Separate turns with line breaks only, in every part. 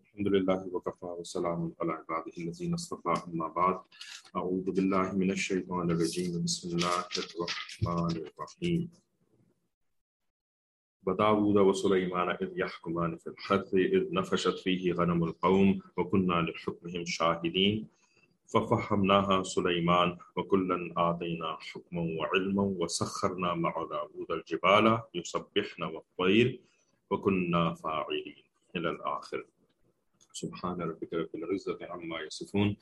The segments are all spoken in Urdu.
الحمد لله وكفى وسلام على عباده الذين اصطفى أما بعد. أعوذ بالله من الشيطان الرجيم. بسم الله الرحمن الرحيم. وداود وسليمان إذ يحكمان في الحرث إذ نفشت فيه غنم القوم وكنا لحكمهم شاهدين. ففهمناها سليمان وكلا آتينا حكما وعلما وسخرنا مع داود الجبال يسبحن والطير وكنا فاعلين. إلى الآخر. سبحان ربك رب العزة عما يصفون.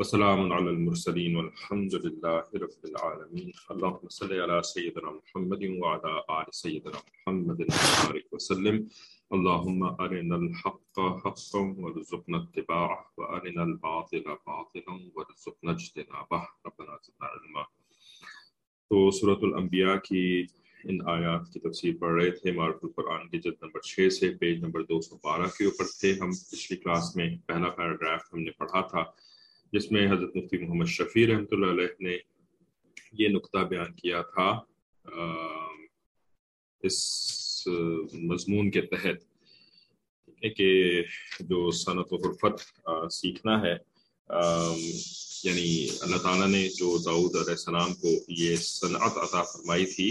وسلام على المرسلين والحمد لله رب العالمين. اللهم صل على سيدنا محمد وعلى آل سيدنا محمد وبارك وسلم. اللهم أرنا الحق حقا وارزقنا اتباعه، وأرنا الباطل باطلا وارزقنا اجتنابه. ربنا زدنا علما. تو سورة الانبیاء کی ان آیات کی تفسیر پڑھ رہے تھے معرف القرآن کی جلد نمبر چھ سے پیج نمبر دو سو بارہ کے اوپر تھے۔ ہم پچھلی کلاس میں پہلا پیراگراف ہم نے پڑھا تھا۔ جس میں حضرت مفتی محمد شفیع رحمۃ اللہ علیہ نے یہ نقطہ بیان کیا تھا اس مضمون کے تحت کہ جو صنعت و حرفت سیکھنا ہے یعنی اللہ تعالیٰ نے جو داؤد علیہ السلام کو یہ صنعت عطا فرمائی تھی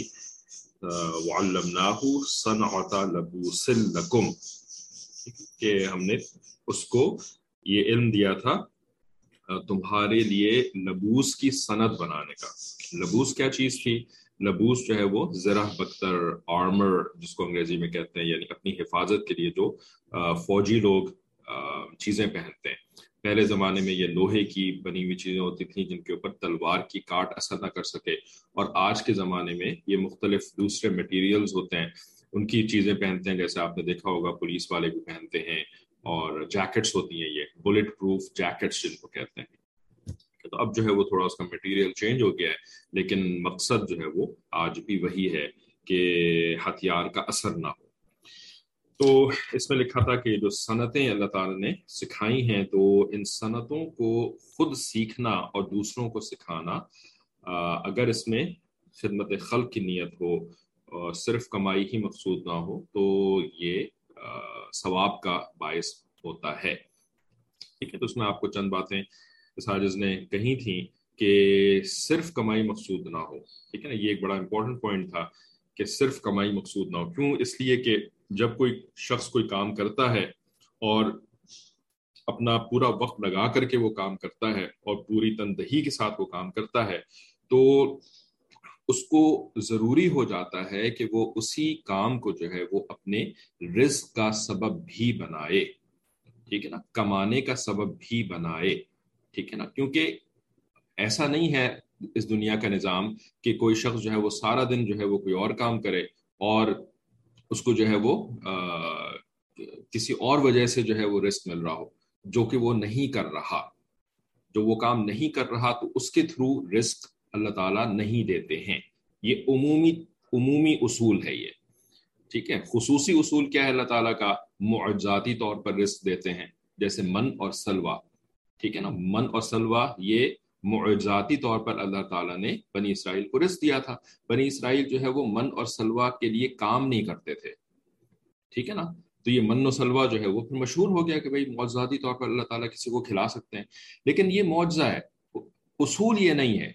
وعلمناہ صنعت لبوس لکم کہ ہم نے اس کو یہ علم دیا تھا تمہارے لیے لبوس کی صنعت بنانے کا۔ لبوس کیا چیز تھی؟ لبوس جو ہے وہ زرہ بختر آرمر جس کو انگریزی میں کہتے ہیں یعنی اپنی حفاظت کے لیے جو فوجی لوگ چیزیں پہنتے ہیں۔ پہلے زمانے میں یہ لوہے کی بنی ہوئی چیزیں ہوتی تھیں جن کے اوپر تلوار کی کاٹ اثر نہ کر سکے۔ اور آج کے زمانے میں یہ مختلف دوسرے مٹیریلز ہوتے ہیں۔ ان کی چیزیں پہنتے ہیں، جیسے آپ نے دیکھا ہوگا، پولیس والے بھی پہنتے ہیں۔ اور جیکٹس ہوتی ہیں یہ بلٹ پروف جیکٹس جن کو کہتے ہیں۔ تو اب جو ہے وہ تھوڑا اس کا مٹیریل چینج ہو گیا ہے، لیکن مقصد جو ہے وہ آج بھی وہی ہے کہ ہتھیار کا اثر نہ ہو۔ تو اس میں لکھا تھا کہ جو صنعتیں اللہ تعالیٰ نے سکھائی ہیں، تو ان صنعتوں کو خود سیکھنا اور دوسروں کو سکھانا اگر اس میں خدمت خلق کی نیت ہو اور صرف کمائی ہی مقصود نہ ہو، تو یہ ثواب کا باعث ہوتا ہے۔ ٹھیک ہے، تو اس میں آپ کو چند باتیں ساجز نے کہی تھیں کہ صرف کمائی مقصود نہ ہو۔ ٹھیک ہے نا، یہ ایک بڑا امپورٹنٹ پوائنٹ تھا کہ صرف کمائی مقصود نہ ہو۔ کیوں؟ اس لیے کہ جب کوئی شخص کوئی کام کرتا ہے اور اپنا پورا وقت لگا کر کے وہ کام کرتا ہے اور پوری تندہی کے ساتھ وہ کام کرتا ہے، تو اس کو ضروری ہو جاتا ہے کہ وہ اسی کام کو جو ہے وہ اپنے رزق کا سبب بھی بنائے۔ ٹھیک ہے نا، کمانے کا سبب بھی بنائے، ٹھیک ہے نا، کیونکہ ایسا نہیں ہے اس دنیا کا نظام کہ کوئی شخص جو ہے وہ سارا دن جو ہے وہ کوئی اور کام کرے اور اس کو جو ہے وہ کسی اور وجہ سے جو ہے وہ رسک مل رہا ہو، جو کہ وہ نہیں کر رہا۔ جو وہ کام نہیں کر رہا تو اس کے تھرو رسک اللہ تعالیٰ نہیں دیتے ہیں۔ یہ عمومی عمومی اصول ہے یہ۔ ٹھیک ہے؟ خصوصی اصول کیا ہے اللہ تعالیٰ کا؟ معجزاتی طور پر رسک دیتے ہیں، جیسے من اور سلوا ٹھیک ہے نا؟ من اور سلوا یہ معجزاتی طور پر اللہ تعالیٰ نے بنی اسرائیل کو رزق دیا تھا۔ بنی اسرائیل جو ہے وہ من اور سلوا کے لیے کام نہیں کرتے تھے۔ ٹھیک ہے نا؟ تو یہ من و سلوا جو ہے وہ پھر مشہور ہو گیا کہ بھائی معجزاتی طور پر اللہ تعالیٰ کسی کو کھلا سکتے ہیں۔ لیکن یہ معجزہ ہے، اصول یہ نہیں ہے۔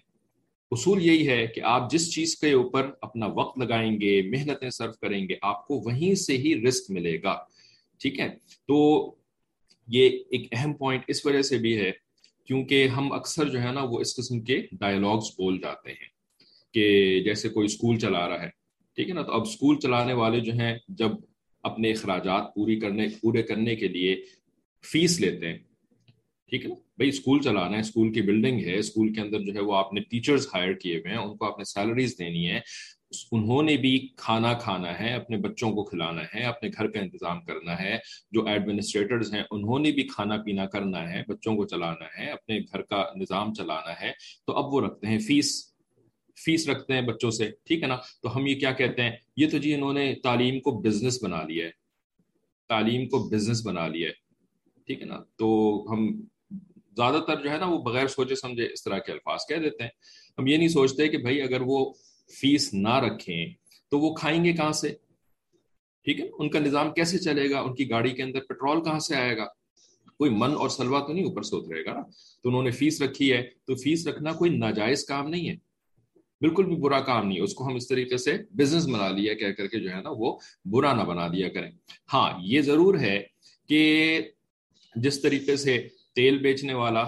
اصول یہی ہے کہ آپ جس چیز کے اوپر اپنا وقت لگائیں گے، محنتیں صرف کریں گے، آپ کو وہیں سے ہی رسک ملے گا۔ ٹھیک ہے؟ تو یہ ایک اہم پوائنٹ اس وجہ سے بھی ہے کیونکہ ہم اکثر جو ہے نا وہ اس قسم کے ڈائلاگس بول جاتے ہیں کہ جیسے کوئی اسکول چلا رہا ہے۔ ٹھیک ہے نا؟ تو اب اسکول چلانے والے جو ہیں جب اپنے اخراجات پوری کرنے، پورے کرنے کے لیے فیس لیتے ہیں۔ ٹھیک ہے نا؟ بھائی اسکول چلانا ہے، اسکول کی بلڈنگ ہے، اسکول کے اندر جو ہے وہ آپ نے ٹیچرز ہائر کیے ہوئے ہیں، ان کو آپ نے سیلریز دینی ہے انہوں نے بھی کھانا کھانا ہے، اپنے بچوں کو کھلانا ہے، اپنے گھر کا انتظام کرنا ہے۔ جو ایڈمنسٹریٹرز ہیں، انہوں نے بھی کھانا پینا کرنا ہے، بچوں کو چلانا ہے، اپنے گھر کا نظام چلانا ہے۔ تو اب وہ رکھتے ہیں فیس فیس رکھتے ہیں بچوں سے، ٹھیک ہے نا؟ تو ہم یہ کیا کہتے ہیں؟ یہ تو جی انہوں نے تعلیم کو بزنس بنا لیا ہے۔ تعلیم کو بزنس بنا لیا ہے۔ ٹھیک ہے نا؟ تو ہم زیادہ تر جو ہے نا وہ بغیر سوچے سمجھے اس طرح کے الفاظ کہہ دیتے ہیں۔ ہم یہ نہیں سوچتے کہ بھائی اگر وہ فیس نہ رکھیں تو وہ کھائیں گے کہاں سے؟ ٹھیک ہے؟ ان کا نظام کیسے چلے گا؟ ان کی گاڑی کے اندر پیٹرول کہاں سے آئے گا؟ کوئی من اور سلوا تو نہیں اوپر سے اترے گا نا؟ تو انہوں نے فیس رکھی ہے، تو فیس رکھنا کوئی ناجائز کام نہیں ہے۔ بالکل بھی برا کام نہیں ہے۔ اس کو ہم اس طریقے سے بزنس بنا لیا، کہہ کر کے جو ہے نا وہ برا نہ بنا دیا کریں۔ ہاں یہ ضرور ہے کہ جس طریقے سے تیل بیچنے والا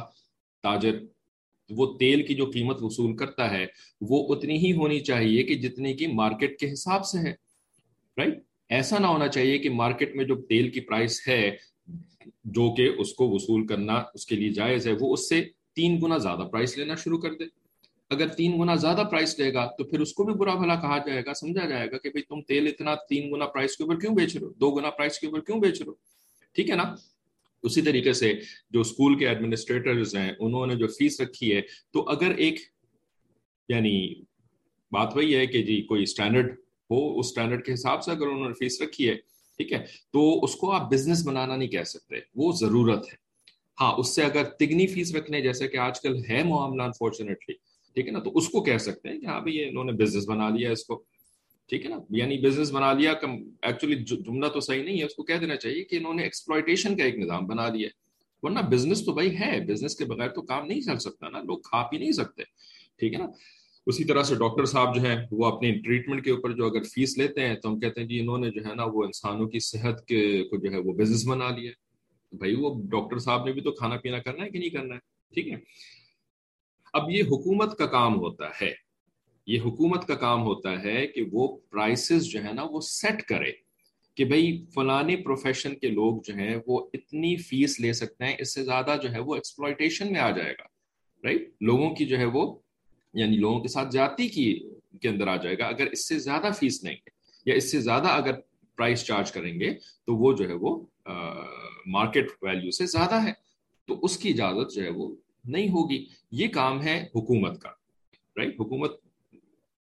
تاجر، وہ تیل کی جو قیمت وصول کرتا ہے، وہ اتنی ہی ہونی چاہیے کہ جتنی کی مارکیٹ کے حساب سے ہے رائٹ ایسا نہ ہونا چاہیے کہ مارکیٹ میں جو تیل کی پرائس ہے، جو کہ اس کو وصول کرنا اس کے لیے جائز ہے، وہ اس سے تین گنا زیادہ پرائس لینا شروع کر دے۔ اگر تین گنا زیادہ پرائس لے گا، تو پھر اس کو بھی برا بھلا کہا جائے گا، سمجھا جائے گا کہ بھائی تم تیل اتنا تین گنا پرائس کے اوپر کیوں بیچ رہے ہو؟ دو گنا پرائس کے اوپر کیوں بیچ رہے ہو؟ ٹھیک ہے نا؟ اسی طریقے سے جو اسکول کے ایڈمنسٹریٹرز ہیں، انہوں نے جو فیس رکھی ہے، تو اگر ایک یعنی بات وہی ہے کہ جی کوئی اسٹینڈرڈ ہو، اس اسٹینڈرڈ کے حساب سے اگر انہوں نے فیس رکھی ہے، ٹھیک ہے، تو اس کو آپ بزنس بنانا نہیں کہہ سکتے، وہ ضرورت ہے۔ ہاں اس سے اگر تگنی فیس رکھنے جیسے کہ آج کل ہے معاملہ انفارچونیٹلی ٹھیک ہے نا، تو اس کو کہہ سکتے ہیں کہ ہاں بھائی انہوں نے بزنس بنا لیا اس کو۔ ٹھیک ہے نا؟ یعنی بزنس بنا لیا ایکچولی جملہ تو صحیح نہیں ہے، اس کو کہہ دینا چاہیے کہ انہوں نے ایکسپلائٹیشن کا ایک نظام بنا دیا ورنہ بزنس تو بھائی ہے بزنس کے بغیر تو کام نہیں چل سکتا نا، لوگ کھا پی نہیں سکتے، ٹھیک ہے نا؟ اسی طرح سے ڈاکٹر صاحب جو ہیں، وہ اپنی ٹریٹمنٹ کے اوپر جو اگر فیس لیتے ہیں، تو ہم کہتے ہیں جی انہوں نے جو ہے نا، وہ انسانوں کی صحت کے کو جو ہے وہ بزنس بنا لیا بھائی وہ ڈاکٹر صاحب نے بھی تو کھانا پینا کرنا ہے کہ نہیں کرنا ہے؟ ٹھیک ہے۔ اب یہ حکومت کا کام ہوتا ہے۔ یہ حکومت کا کام ہوتا ہے کہ وہ پرائسز جو ہے نا وہ سیٹ کرے کہ بھائی فلانے پروفیشن کے لوگ جو ہیں وہ اتنی فیس لے سکتے ہیں، اس سے زیادہ جو ہے وہ ایکسپلائٹیشن میں آ جائے گا رائٹ لوگوں کی جو ہے وہ یعنی لوگوں کے ساتھ جاتی کی کے اندر آ جائے گا۔ اگر اس سے زیادہ فیس لیں گے یا اس سے زیادہ اگر پرائس چارج کریں گے تو وہ جو ہے وہ مارکیٹ ویلیو سے زیادہ ہے۔ تو اس کی اجازت جو ہے وہ نہیں ہوگی۔ یہ کام ہے حکومت کا رائٹ حکومت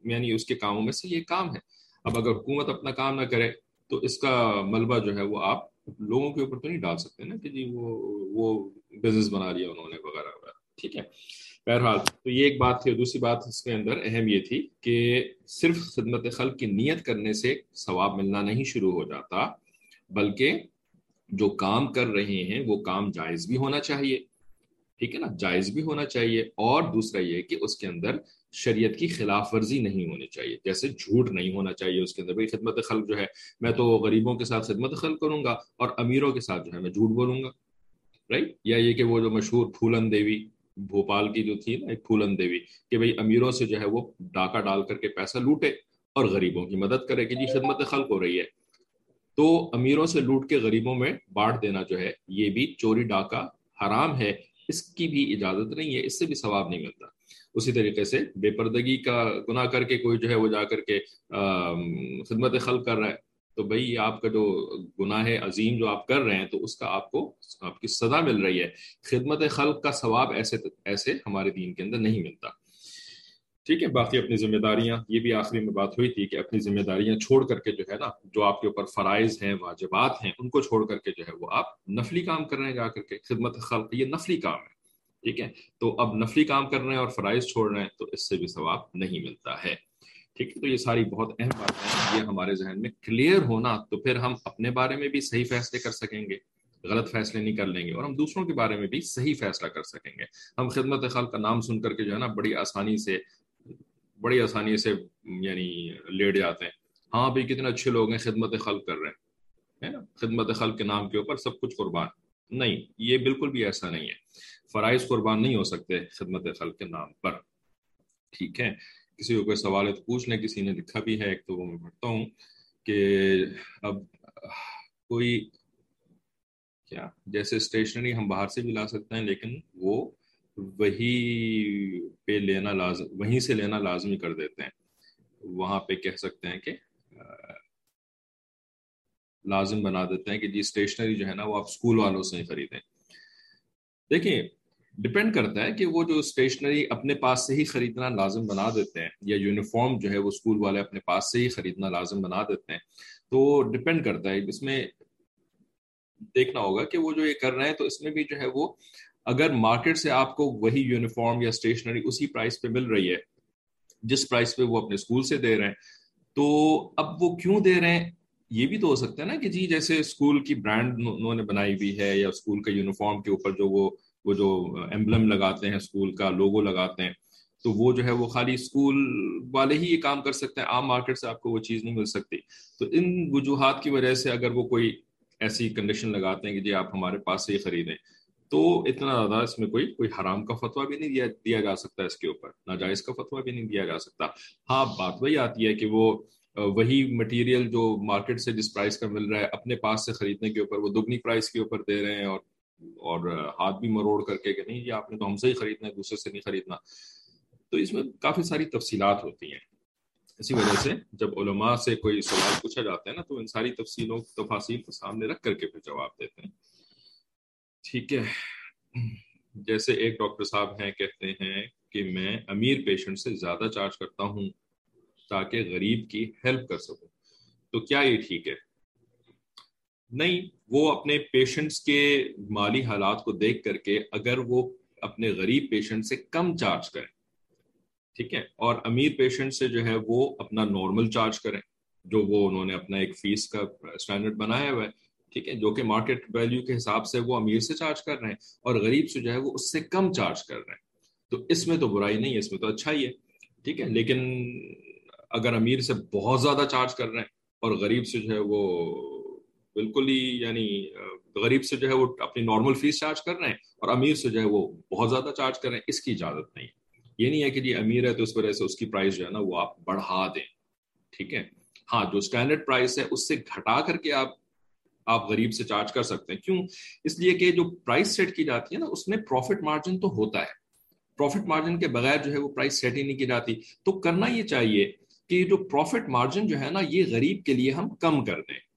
یعنی اس کے کاموں میں سے یہ کام ہے۔ اب اگر حکومت اپنا کام نہ کرے تو اس کا ملبہ جو ہے وہ آپ لوگوں کے اوپر تو نہیں ڈال سکتے نا کہ جی وہ وہ بزنس بنا لیا انہوں نے وغیرہ وغیرہ۔ ٹھیک ہے۔ بہرحال تو یہ ایک بات تھی اور دوسری بات اس کے اندر اہم یہ تھی کہ صرف خدمت خلق کی نیت کرنے سے ثواب ملنا نہیں شروع ہو جاتا، بلکہ جو کام کر رہے ہیں وہ کام جائز بھی ہونا چاہیے۔ ٹھیک ہے نا؟ جائز بھی ہونا چاہیے۔ اور دوسرا یہ کہ اس کے اندر شریعت کی خلاف ورزی نہیں ہونی چاہیے۔ جیسے جھوٹ نہیں ہونا چاہیے، اس کے اندر بھائی خدمت خلق جو ہے، میں تو غریبوں کے ساتھ خدمت خلق کروں گا اور امیروں کے ساتھ جو ہے، میں جھوٹ بولوں گا۔ رائٹ یا یہ کہ وہ جو مشہور پھولن دیوی، بھوپال کی جو تھی نا، ایک پھولن دیوی، کہ بھائی امیروں سے جو ہے وہ ڈاکہ ڈال کر کے پیسہ لوٹے اور غریبوں کی مدد کرے کہ جی خدمت خلق ہو رہی ہے۔ تو امیروں سے لوٹ کے غریبوں میں بانٹ دینا جو ہے، یہ بھی چوری ڈاکہ حرام ہے، اس کی بھی اجازت نہیں ہے، اس سے بھی ثواب نہیں ملتا۔ اسی طریقے سے بے پردگی کا گناہ کر کے کوئی جو ہے وہ جا کر کے خدمت خلق کر رہا ہے۔ تو بھائی آپ کا جو گناہ عظیم جو آپ کر رہے ہیں، تو اس کا آپ کو، آپ کی سزا مل رہی ہے۔ خدمت خلق کا ثواب ایسے ایسے ہمارے دین کے اندر نہیں ملتا۔ ٹھیک ہے، باقی اپنی ذمہ داریاں یہ بھی آخری میں بات ہوئی تھی کہ اپنی ذمہ داریاں چھوڑ کر کے جو ہے نا، جو آپ کے اوپر فرائض ہیں، واجبات ہیں، ان کو چھوڑ کر کے جو ہے وہ آپ نفلی کام کر رہے ہیں جا کر کے۔ خدمت خلق، یہ نفلی کام ہے۔ ٹھیک ہے؟ تو اب نفلی کام کر رہے ہیں اور فرائض چھوڑ رہے ہیں، تو اس سے بھی ثواب نہیں ملتا ہے۔ ٹھیک ہے؟ تو یہ ساری بہت اہم بات ہے، یہ ہمارے ذہن میں کلیئر ہونا، تو پھر ہم اپنے بارے میں بھی صحیح فیصلے کر سکیں گے۔ غلط فیصلے نہیں کر لیں گے اور ہم دوسروں کے بارے میں بھی صحیح فیصلہ کر سکیں گے۔ ہم خدمت خلق کا نام سن کر کے جو ہے نا، بڑی آسانی سے، بڑی آسانی سے یعنی لیٹ جاتے ہیں۔ ہاں بھائی، کتنے اچھے لوگ ہیں، خدمت خلق کر رہے ہیں نا؟ خدمت خلق کے نام کے اوپر سب کچھ قربان۔ نہیں، یہ بالکل بھی ایسا نہیں ہے۔ فرائض قربان نہیں ہو سکتے خدمت خلق کے نام پر۔ ٹھیک ہے۔ کسی کو کوئی سوال ہے تو پوچھ لیں، کسی نے لکھا بھی ہے، ایک تو وہ میں پڑھتا ہوں کہ اب کوئی کیا، جیسے اسٹیشنری ہم باہر سے بھی لا سکتے ہیں، لیکن وہ وہی پہ لینا لازم وہیں سے لینا لازمی کر دیتے ہیں۔ وہاں پہ کہہ سکتے ہیں کہ، لازم بنا دیتے ہیں کہ جی اسٹیشنری جو ہے نا وہ آپ اسکول والوں سے ہی خریدیں۔ دیکھیں ڈپینڈ کرتا ہے کہ وہ جو اسٹیشنری اپنے پاس سے ہی خریدنا لازم بنا دیتے ہیں یا یونیفارم جو ہے وہ اسکول والے اپنے پاس سے ہی خریدنا لازم بنا دیتے ہیں، تو ڈپینڈ کرتا ہے۔ اس میں دیکھنا ہوگا کہ وہ جو یہ کر رہے ہیں تو اس میں بھی جو ہے وہ اگر مارکیٹ سے آپ کو وہی یونیفارم یا اسٹیشنری اسی پرائز پہ مل رہی ہے، جس پرائز پہ وہ اپنے اسکول سے دے رہے ہیں، تو اب وہ کیوں دے رہے ہیں؟ یہ بھی تو ہو سکتا ہے نا کہ جی جیسے اسکول کی برانڈ انہوں نے بنائی ہوئی ہے یا اسکول کا یونیفارم کے اوپر جو وہ وہ جو ایمبلم لگاتے ہیں اسکول کا لوگو لگاتے ہیں، تو وہ جو ہے وہ خالی اسکول والے ہی یہ کام کر سکتے ہیں، عام مارکیٹ سے آپ کو وہ چیز نہیں مل سکتی۔ تو ان وجوہات کی وجہ سے اگر وہ کوئی ایسی کنڈیشن لگاتے ہیں کہ جی آپ ہمارے پاس سے ہی خریدیں، تو اتنا زیادہ اس میں کوئی کوئی حرام کا فتویٰ بھی نہیں دیا دیا جا سکتا اس کے اوپر، ناجائز کا فتویٰ بھی نہیں دیا جا سکتا۔ ہاں بات وہی آتی ہے کہ وہ وہی مٹیریل جو مارکیٹ سے جس پرائز کا مل رہا ہے، اپنے پاس سے خریدنے کے اوپر، وہ دگنی پرائز کے اوپر دے رہے ہیں اور اور ہاتھ بھی مروڑ کر کے کہ نہیں، یہ آپ نے تو ہم سے ہی خریدنا ہے، دوسرے سے نہیں خریدنا۔ تو اس میں کافی ساری تفصیلات ہوتی ہیں۔ اسی وجہ سے جب علماء سے کوئی سوال پوچھا جاتا ہے نا، تو ان ساری تفصیلوں، تفاصیل کو سامنے رکھ کر کے پھر جواب دیتے ہیں۔ ٹھیک ہے۔ جیسے ایک ڈاکٹر صاحب ہیں، کہتے ہیں کہ میں امیر پیشنٹ سے زیادہ چارج کرتا ہوں تاکہ غریب کی ہیلپ کر سکوں۔ تو کیا یہ ٹھیک ہے؟ نہیں، وہ اپنے پیشنٹس کے مالی حالات کو دیکھ کر کے اگر وہ اپنے غریب پیشنٹ سے کم چارج کریں، ٹھیک ہے؟ اور امیر پیشنٹ سے جو ہے وہ اپنا نارمل چارج کریں، جو وہ انہوں نے اپنا ایک فیس کا اسٹینڈرڈ بنایا ہوا ہے، ٹھیک ہے؟ جو کہ مارکیٹ ویلیو کے حساب سے وہ امیر سے چارج کر رہے ہیں اور غریب سے جو ہے وہ اس سے کم چارج کر رہے ہیں۔ تو اس میں تو برائی نہیں ہے اس میں تو اچھا ہی ہے، ٹھیک ہے؟ لیکن اگر امیر سے بہت زیادہ چارج کر رہے ہیں اور غریب سے جو ہے وہ بالکل ہی یعنی غریب سے جو ہے وہ اپنی نارمل فیس چارج کر رہے ہیں اور امیر سے جو ہے وہ بہت زیادہ چارج کر رہے ہیں، اس کی اجازت نہیں یہ نہیں ہے کہ جی امیر ہے تو اس وجہ سے اس کی پرائز جو ہے نا وہ آپ بڑھا دیں۔ ٹھیک ہے؟ ہاں جو اسٹینڈرڈ پرائز ہے اس سے گھٹا کر کے آپ آپ غریب سے چارج کر سکتے ہیں۔ کیوں؟ اس لیے کہ جو پرائز سیٹ کی جاتی ہے نا، اس میں پروفٹ مارجن تو ہوتا ہے۔ پروفٹ مارجن کے بغیر جو ہے وہ پرائز سیٹ ہی نہیں کی جاتی۔ تو کرنا یہ چاہیے کہ جو پروفٹ مارجن جو ہے نا، یہ غریب کے لیے ہم کم کر دیں۔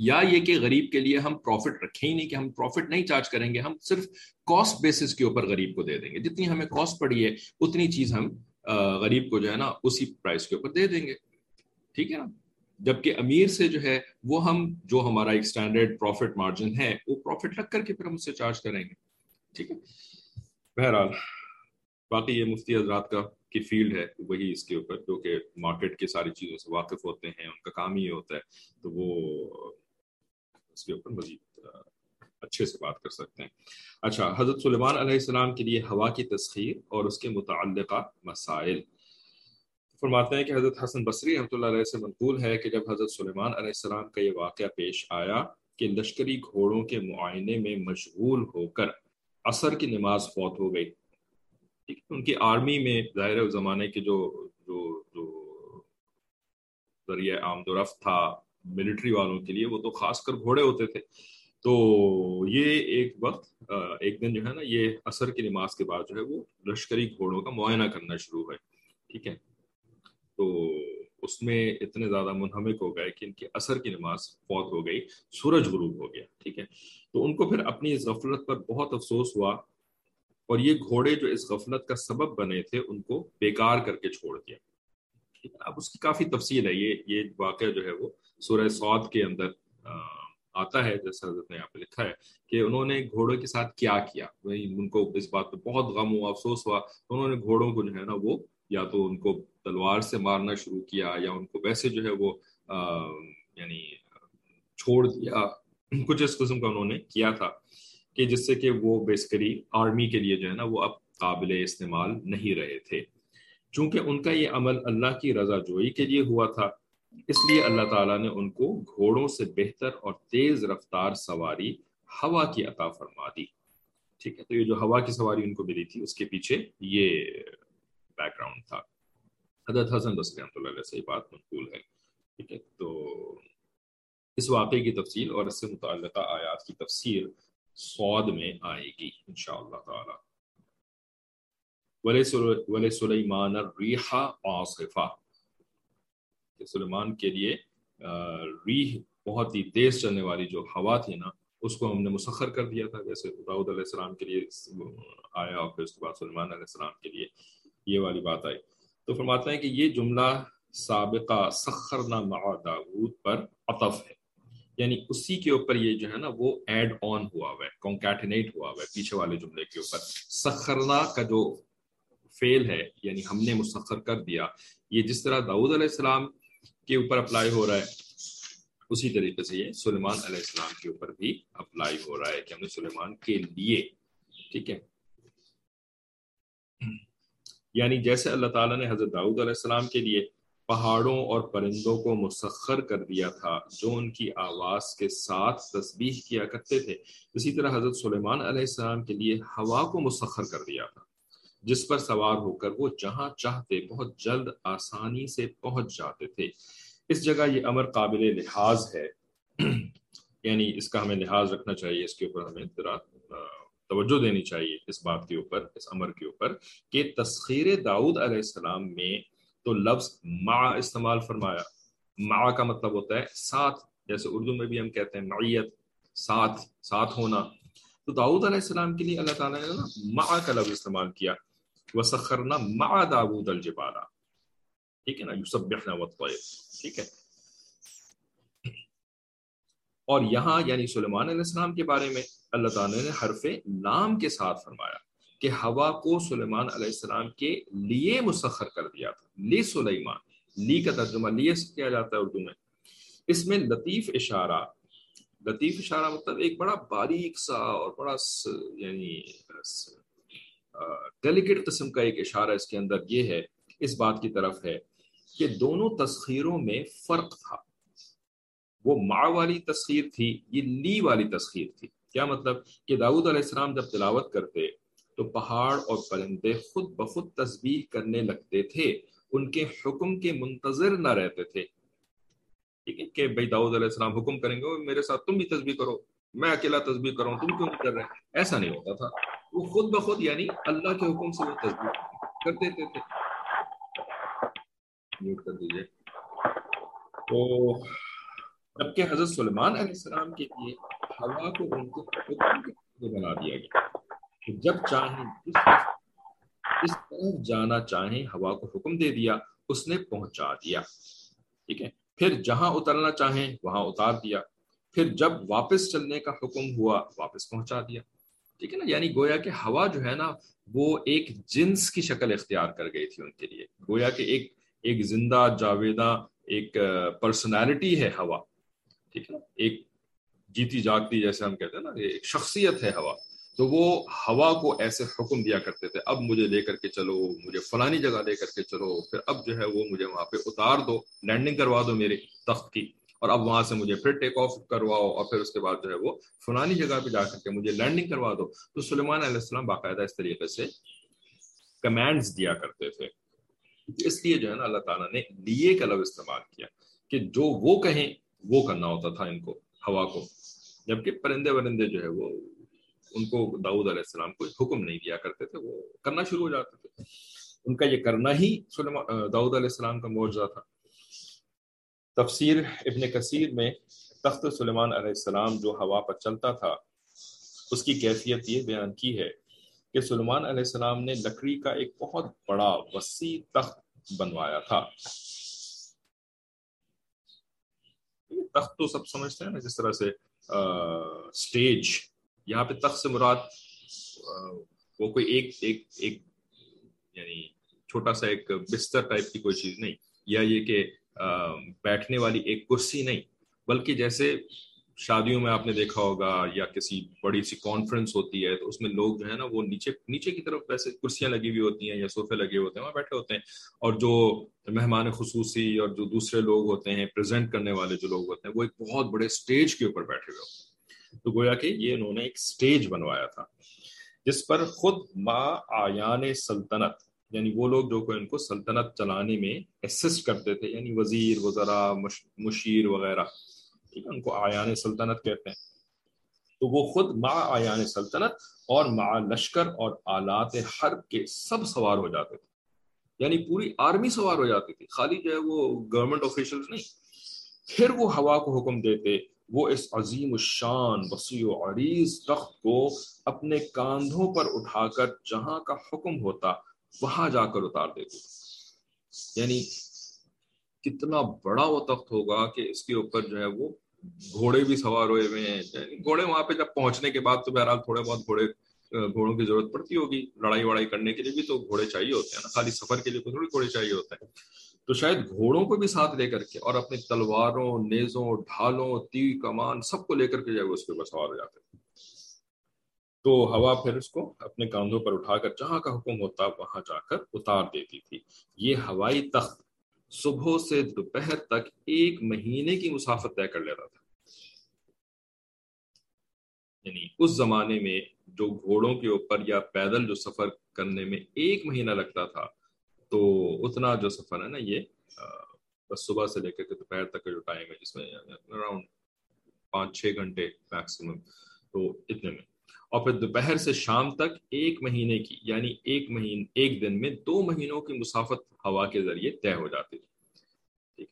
یا یہ کہ غریب کے لیے ہم پروفٹ رکھیں ہی نہیں کہ ہم پروفٹ نہیں چارج کریں گے، ہم صرف کاسٹ بیسس کے اوپر غریب کو دے دیں گے۔ جتنی ہمیں کاسٹ پڑی ہے، اتنی چیز ہم غریب کو جو ہے نا، اسی پرائز کے اوپر دے دیں گے۔ ٹھیک ہے نا؟ جبکہ امیر سے جو ہے، وہ ہم، جو ہمارا ایک اسٹینڈرڈ پروفٹ مارجن ہے، وہ پروفٹ رکھ کر کے پھر ہم اس سے چارج کریں گے۔ ٹھیک ہے؟ بہرحال باقی یہ مفتی حضرات کا کی فیلڈ ہے، وہی اس کے اوپر، جو کہ مارکیٹ کی ساری چیزوں سے واقف ہوتے ہیں، ان کا کام ہی ہوتا ہے۔ تو وہ اس کے اوپر مزید اچھے سے بات کر سکتے ہیں۔ اچھا حضرت سلیمان علیہ السلام کے لیے ہوا کی تسخیر اور اس کے متعلقہ مسائل۔ فرماتے ہیں کہ حضرت حسن بصری رحمۃ اللہ علیہ سے منقول ہے کہ جب حضرت سلیمان علیہ السلام کا یہ واقعہ پیش آیا کہ لشکری گھوڑوں کے معائنے میں مشغول ہو کر عصر کی نماز فوت ہو گئی ان کی آرمی میں ظاہر زمانے کے جو جو جو ذریعہ آمد و رفت تھا ملٹری والوں کے لیے، وہ تو خاص کر گھوڑے ہوتے تھے۔ تو یہ ایک وقت ایک دن جو ہے نا، یہ عصر کی نماز کے بعد جو ہے، وہ لشکری گھوڑوں کا معائنہ کرنا شروع ہے ٹھیک ہے؟ تو اس میں اتنے زیادہ منہمک ہو گئے کہ ان کی اثر کی نماز فوت ہو گئی، سورج غروب ہو گیا۔ ٹھیک ہے؟ تو ان کو پھر اپنی اس غفلت پر بہت افسوس ہوا۔ اور یہ گھوڑے جو اس غفلت کا سبب بنے تھے، ان کو بیکار کر کے چھوڑ دیا۔ اب اس کی کافی تفصیل ہے۔ یہ یہ واقعہ جو ہے وہ سورہ سعود کے اندر آتا ہے، جیسا حضرت نے یہاں پہ لکھا ہے کہ انہوں نے گھوڑوں کے ساتھ کیا کیا؟ ان کو اس بات پہ بہت غم ہوا افسوس ہوا۔ انہوں نے گھوڑوں کو جو ہے نا وہ یا تو ان کو تلوار سے مارنا شروع کیا یا ان کو ویسے جو ہے وہ یعنی چھوڑ دیا۔ کچھ اس قسم کا انہوں نے کیا تھا کہ جس سے کہ وہ بیسکری آرمی کے لیے جو ہے نا وہ اب قابل استعمال نہیں رہے تھے۔ چونکہ ان کا یہ عمل اللہ کی رضا جوئی کے لیے ہوا تھا اس لیے اللہ تعالیٰ نے ان کو گھوڑوں سے بہتر اور تیز رفتار سواری ہوا کی عطا فرما دی۔ ٹھیک ہے، تو یہ جو ہوا کی سواری ان کو ملی تھی، اس کے پیچھے یہ بیک گراؤنڈ تھا۔ حضرت حسن بصری رحمۃ اللہ علیہ سے بات منقول ہے۔ ٹھیک ہے، تو اس واقعے کی تفصیل اور اس سے متعلقہ آیات کی تفسیر سعود میں آئے گی، انشاءاللہ تعالی۔ ولی سلیمان ریحا عاصفہ کہ سلیمان کے لیے ریح بہت ہی تیز چلنے والی جو ہوا تھی نا، اس کو ہم نے مسخر کر دیا تھا، جیسے داؤد علیہ السلام کے لیے آیا اور پھر اس کے بعد سلمان علیہ السلام کے لیے یہ والی بات آئی۔ تو فرماتا ہے کہ یہ جملہ سابقہ سخرنا مع داود پر عطف ہے۔ یعنی اسی کے اوپر یہ جو ہے نا، وہ ایڈ آن ہوا ہوا ہے کونکیٹنیٹ ہوا ہوا ہے پیچھے والے جملے کے اوپر۔ سخرنا کا جو فیل ہے یعنی ہم نے مسخر کر دیا، یہ جس طرح داود علیہ السلام کے اوپر اپلائی ہو رہا ہے۔ اسی طریقے سے یہ سلیمان علیہ السلام کے اوپر بھی اپلائی ہو رہا ہے کہ ہم نے سلیمان کے لیے، ٹھیک ہے۔ یعنی جیسے اللہ تعالیٰ نے حضرت داؤد علیہ السلام کے لیے پہاڑوں اور پرندوں کو مسخر کر دیا تھا، جو ان کی آواز کے ساتھ تسبیح کیا کرتے تھے، اسی طرح حضرت سلیمان علیہ السلام کے لیے ہوا کو مسخر کر دیا تھا۔ جس پر سوار ہو کر وہ جہاں چاہتے بہت جلد آسانی سے پہنچ جاتے تھے۔ اس جگہ یہ امر قابل لحاظ ہے۔ یعنی اس کا ہمیں لحاظ رکھنا چاہیے، اس کے اوپر ہمیں توجہ دینی چاہیے اس بات کے اوپر، اس امر کے اوپر کہ تسخیر داؤد علیہ السلام میں تو لفظ ما استعمال فرمایا۔ ما کا مطلب ہوتا ہے ساتھ، جیسے اردو میں بھی ہم کہتے ہیں معیت، ساتھ ساتھ ہونا۔ تو داؤد علیہ السلام کے لیے اللہ تعالیٰ نے نا ما کا لفظ استعمال کیا۔ وسخرنا مع داود الجبالا ٹھیک ہے نا؟ یسبحنا والطیر. ٹھیک ہے؟ اور یہاں یعنی سلیمان علیہ السلام کے بارے میں اللہ تعالیٰ نے حرف نام کے ساتھ فرمایا کہ ہوا کو سلیمان علیہ السلام کے لیے مسخر کر دیا تھا. لی سلیمان. لی کا ترجمہ لیے کیا جاتا ہے اردو میں؟ اس میں لطیف اشارہ. لطیف اشارہ مطلب ایک بڑا باریک سا اور بڑا یعنی ڈیلیکیٹ قسم کا ایک اشارہ اس کے اندر یہ ہے، اس بات کی طرف ہے کہ دونوں تسخیروں میں فرق تھا۔ وہ ماں والی تسخیر تھی، یہ لی والی تسخیر تھی۔ کیا مطلب؟ کہ داود علیہ السلام جب تلاوت کرتے تو پہاڑ اور پرندے خود بخود تسبیح کرنے لگتے تھے، ان کے حکم کے منتظر نہ رہتے تھے۔ ٹھیک ہے کہ بھائی داؤد علیہ السلام حکم کریں گے میرے ساتھ تم بھی تسبیح کرو۔ میں اکیلا تسبیح کروں تم کیوں نہیں کر رہے؟ ایسا نہیں ہوتا تھا۔ وہ خود بخود یعنی اللہ کے حکم سے وہ تسبیح کر دیتے تھے۔ میوٹ کر دیجیے تو جبکہ حضرت سلمان علیہ السلام کے لیے ہوا کو ان کو بنا دیا گیا۔ جب چاہیں اس طرف جانا چاہیں ہوا کو حکم دے دیا، اس نے پہنچا دیا۔ ٹھیک ہے؟ پھر جہاں اترنا چاہیں، وہاں اتار دیا۔ پھر جب واپس چلنے کا حکم ہوا، واپس پہنچا دیا۔ ٹھیک ہے نا؟ یعنی گویا کہ ہوا جو ہے نا، وہ ایک جنس کی شکل اختیار کر گئی تھی ان کے لیے۔ گویا کہ ایک ایک زندہ جاویدہ، ایک پرسنالٹی ہے ہوا۔ ٹھیک ہے نا؟ ایک جیتی جاگتی جیسے ہم کہتے ہیں نا، ایک شخصیت ہے ہوا۔ تو وہ ہوا کو ایسے حکم دیا کرتے تھے، اب مجھے لے کر کے چلو، مجھے فلانی جگہ لے کر کے چلو، پھر اب جو ہے وہ مجھے وہاں پہ اتار دو لینڈنگ کروا دو میرے تخت کی۔ اور اب وہاں سے مجھے پھر ٹیک آف کرواؤ اور پھر اس کے بعد جو ہے وہ فلانی جگہ پہ جا کر کے مجھے لینڈنگ کروا دو۔ تو سلیمان علیہ السلام باقاعدہ اس طریقے سے کمانڈز دیا کرتے تھے۔ اس لیے جو ہے نا اللہ تعالیٰ نے لیے کا لفظ استعمال کیا کہ جو وہ کہیں وہ کرنا ہوتا تھا ان کو، ہوا کو۔ جبکہ پرندے ورندے جو ہے وہ، ان کو داؤد علیہ السلام کو حکم نہیں دیا کرتے تھے، وہ کرنا شروع ہو جاتے تھے۔ ان کا یہ کرنا ہی داؤد علیہ السلام کا معاوضہ تھا۔ تفسیر ابن کثیر میں تخت سلیمان علیہ السلام جو ہوا پر چلتا تھا، اس کی کیفیت یہ بیان کی ہے کہ سلیمان علیہ السلام نے لکڑی کا ایک بہت بڑا وسیع تخت بنوایا تھا۔ تخت تو سب سمجھتے ہیں نا، جس طرح سے سٹیج، یہاں پہ تخت سے مراد وہ کوئی ایک ایک ایک یعنی چھوٹا سا ایک بستر ٹائپ کی کوئی چیز نہیں۔ یا یہ کہ بیٹھنے والی ایک کرسی نہیں، بلکہ جیسے شادیوں میں آپ نے دیکھا ہوگا یا کسی بڑی سی کانفرنس ہوتی ہے، تو اس میں لوگ جو ہے نا، وہ نیچے نیچے کی طرف ویسے کرسیاں لگی ہوئی ہوتی ہیں یا صوفے لگے ہوتے ہیں، وہاں بیٹھے ہوتے ہیں۔ اور جو مہمان خصوصی اور جو دوسرے لوگ ہوتے ہیں پریزنٹ کرنے والے جو لوگ ہوتے ہیں، وہ ایک بہت بڑے اسٹیج کے اوپر بیٹھے ہوئے ہوتے ہیں۔ تو گویا کہ یہ انہوں نے ایک اسٹیج بنوایا تھا، جس پر خود ما آیان سلطنت یعنی وہ لوگ جو ان کو سلطنت چلانے میں اسسٹ کرتے تھے یعنی وزیر وزراء مشیر وغیرہ، ٹھیک ہے، ان کو آیان سلطنت کہتے ہیں۔ تو وہ خود مع آیان سلطنت اور مع لشکر اور آلات حرب کے سب سوار ہو جاتے تھے۔ یعنی پوری آرمی سوار ہو جاتی تھی۔ خالی جو ہے وہ گورنمنٹ آفیشل نہیں۔ پھر وہ ہوا کو حکم دیتے، وہ اس عظیم الشان وسیع و عریض تخت کو اپنے کاندھوں پر اٹھا کر جہاں کا حکم ہوتا وہاں جا کر اتار دیتے یعنی کتنا بڑا وہ تخت ہوگا کہ اس کے اوپر جو ہے وہ گھوڑے بھی سوار ہوئے ہوئے ہیں۔ یعنی گھوڑے وہاں پہ جب پہنچنے کے بعد تو بہرحال تھوڑے بہت گھوڑے گھوڑوں کی ضرورت پڑتی ہوگی۔ لڑائی وڑائی کرنے کے لیے بھی تو گھوڑے چاہیے ہوتے ہیں نا۔ خالی سفر کے لیے تھوڑی گھوڑے چاہیے ہوتے ہیں۔ تو شاید گھوڑوں کو بھی ساتھ لے کر کے اور اپنی تلواروں، نیزوں، ڈھالوں تی کمان سب کو لے کر کے جائے اس کے اوپر سوار ہو جاتے تو ہوا پھر اس کو اپنے کاندھوں پر اٹھا کر جہاں کا حکم ہوتا وہاں جا کر اتار دیتی تھی۔ یہ ہوائی تخت صبح سے دوپہر تک ایک مہینے کی مسافت طے کر لیتا تھا۔ یعنی اس زمانے میں جو گھوڑوں کے اوپر یا پیدل جو سفر کرنے میں ایک مہینہ لگتا تھا، تو اتنا جو سفر ہے نا یہ بس صبح سے لے کر کے دوپہر تک کا جو ٹائم ہے، جس میں اراؤنڈ پانچ چھ گھنٹے میکسیمم تو اتنے میں۔ اور پھر دوپہر سے شام تک ایک مہینے کی یعنی ایک مہین، ایک دن میں دو مہینوں کی مسافت ہوا کے ذریعے طے ہو جاتی تھی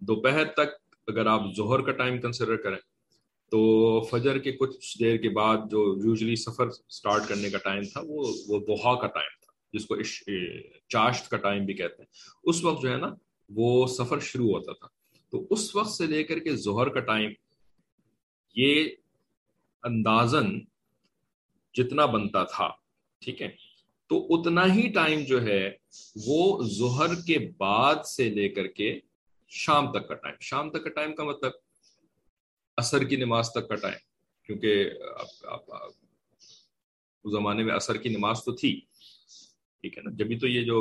دوپہر تک اگر آپ ظہر کا ٹائم کنسیڈر کریں تو فجر کے کچھ دیر کے بعد جو یوزلی سفر سٹارٹ کرنے کا ٹائم تھا، وہ وہ بہا کا ٹائم تھا، جس کو چاشت کا ٹائم بھی کہتے ہیں۔ اس وقت جو ہے نا، وہ سفر شروع ہوتا تھا۔ تو اس وقت سے لے کر کے ظہر کا ٹائم، یہ اندازن جتنا بنتا تھا، ٹھیک ہے؟ تو اتنا ہی ٹائم جو ہے، وہ ظہر کے بعد سے لے کر کے شام تک کا ٹائم۔ شام تک کا ٹائم کا مطلب اثر کی نماز تک کا ٹائم، کیونکہ اس زمانے میں اثر کی نماز تو تھی۔ ٹھیک ہے نا؟ جبھی تو یہ جو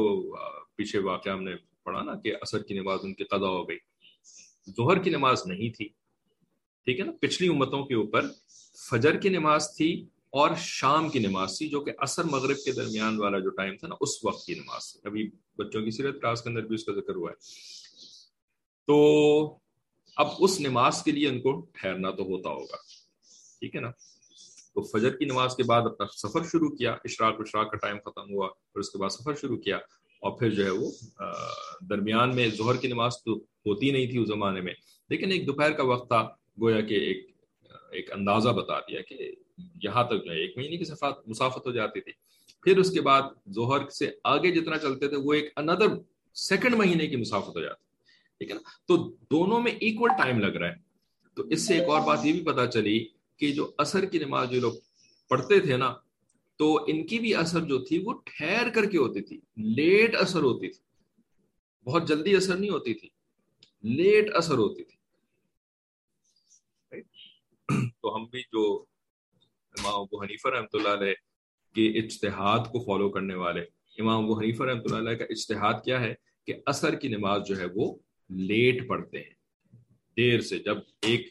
پیچھے واقعہ ہم نے پڑھا نا کہ اثر کی نماز ان کی قضا ہو گئی۔ ظہر کی نماز نہیں تھی۔ ٹھیک ہے نا؟ پچھلی امتوں کے اوپر فجر کی نماز تھی اور شام کی نماز تھی، جو کہ اثر مغرب کے درمیان والا جو ٹائم تھا نا، اس وقت کی نماز تھی۔ ابھی بچوں کی سیرت کلاس کے اندر بھی اس کا ذکر ہوا ہے۔ تو اب اس نماز کے لیے ان کو ٹھہرنا تو ہوتا ہوگا۔ ٹھیک ہے نا؟ تو فجر کی نماز کے بعد اپنا سفر شروع کیا، اشراق اشراق کا ٹائم ختم ہوا پھر اس کے بعد سفر شروع کیا۔ اور پھر جو ہے وہ درمیان میں ظہر کی نماز تو ہوتی نہیں تھی اس زمانے میں۔ لیکن ایک دوپہر کا وقت تھا، گویا کہ ایک ایک اندازہ بتا دیا کہ یہاں تک جو ہے، ایک مہینے کی صفات مسافت ہو جاتی تھی۔ پھر اس کے بعد ظہر سے آگے جتنا چلتے تھے، وہ ایک اندر سیکنڈ مہینے کی مسافت ہو جاتی ٹھیک ہے نا؟ تو دونوں میں ایکول ٹائم لگ رہا ہے۔ تو اس سے ایک اور بات یہ بھی پتا چلی کہ جو اثر کی نماز جو لوگ پڑھتے تھے نا، تو ان کی بھی اثر جو تھی، وہ ٹھہر کر کے ہوتی تھی۔ لیٹ اثر ہوتی تھی۔ بہت جلدی اثر نہیں ہوتی تھی۔ لیٹ اثر ہوتی تھی۔ تو ہم بھی جو امام ابو حنیفہ رحمۃ اللہ علیہ کے اجتہاد کو فالو کرنے والے، امام ابو حنیفہ رحمۃ اللہ علیہ کا اجتہاد کیا ہے کہ اثر کی نماز جو ہے وہ لیٹ پڑتے ہیں۔ دیر سے جب ایک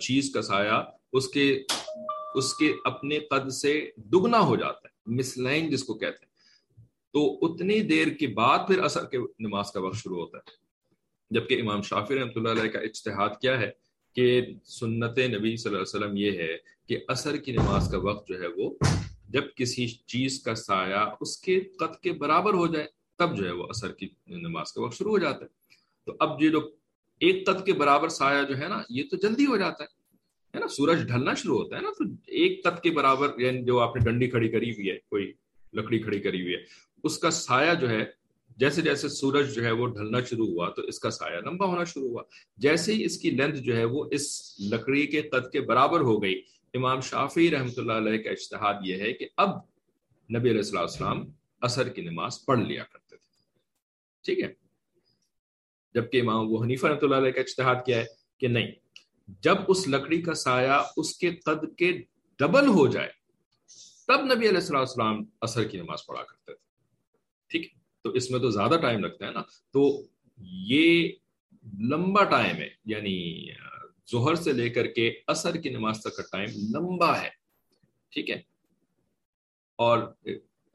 چیز کا سایہ اس کے اس کے اپنے قد سے دگنا ہو جاتا ہے مس لائن جس کو کہتے ہیں۔ تو اتنی دیر کے بعد پھر اثر کے نماز کا وقت شروع ہوتا ہے۔ جبکہ امام شافی رحمۃ اللہ علیہ کا اجتہاد کیا ہے کہ سنت نبی صلی اللہ علیہ وسلم یہ ہے کہ اثر کی نماز کا وقت جو ہے وہ جب کسی چیز کا سایہ اس کے قد کے برابر ہو جائے، تب جو ہے وہ اثر کی نماز کا وقت شروع ہو جاتا ہے۔ تو اب یہ جو ایک قد کے برابر سایہ جو ہے نا، یہ تو جلدی ہو جاتا ہے نا؟ سورج ڈھلنا شروع ہوتا ہے نا، تو ایک قد کے برابر یعنی جو آپ نے ڈنڈی کھڑی کری ہوئی ہے، کوئی لکڑی کھڑی کری ہوئی ہے، اس کا سایہ جو ہے جیسے جیسے سورج جو ہے وہ ڈھلنا شروع ہوا تو اس کا سایہ لمبا ہونا شروع ہوا۔ جیسے ہی اس کی لینتھ جو ہے وہ اس لکڑی کے قد کے برابر ہو گئی، امام شافی رحمۃ اللہ علیہ کا اشتہاد یہ ہے کہ اب نبی علیہ السلام السلام اثر کی نماز پڑھ لیا کرتے تھے۔ ٹھیک ہے؟ جبکہ امام وہ حنیفہ رحمۃ اللہ علیہ کا اشتہاد کیا ہے کہ نہیں، جب اس لکڑی کا سایہ اس کے قد کے ڈبل ہو جائے، تب نبی علیہ السلام السلام اثر کی نماز پڑھا کرتے تھے۔ ٹھیک ہے؟ تو اس میں تو زیادہ ٹائم لگتا ہے نا۔ تو یہ لمبا ٹائم ہے یعنی ظہر سے لے کر کے اثر کی نماز تک کا ٹائم لمبا ہے، ٹھیک ہے۔ اور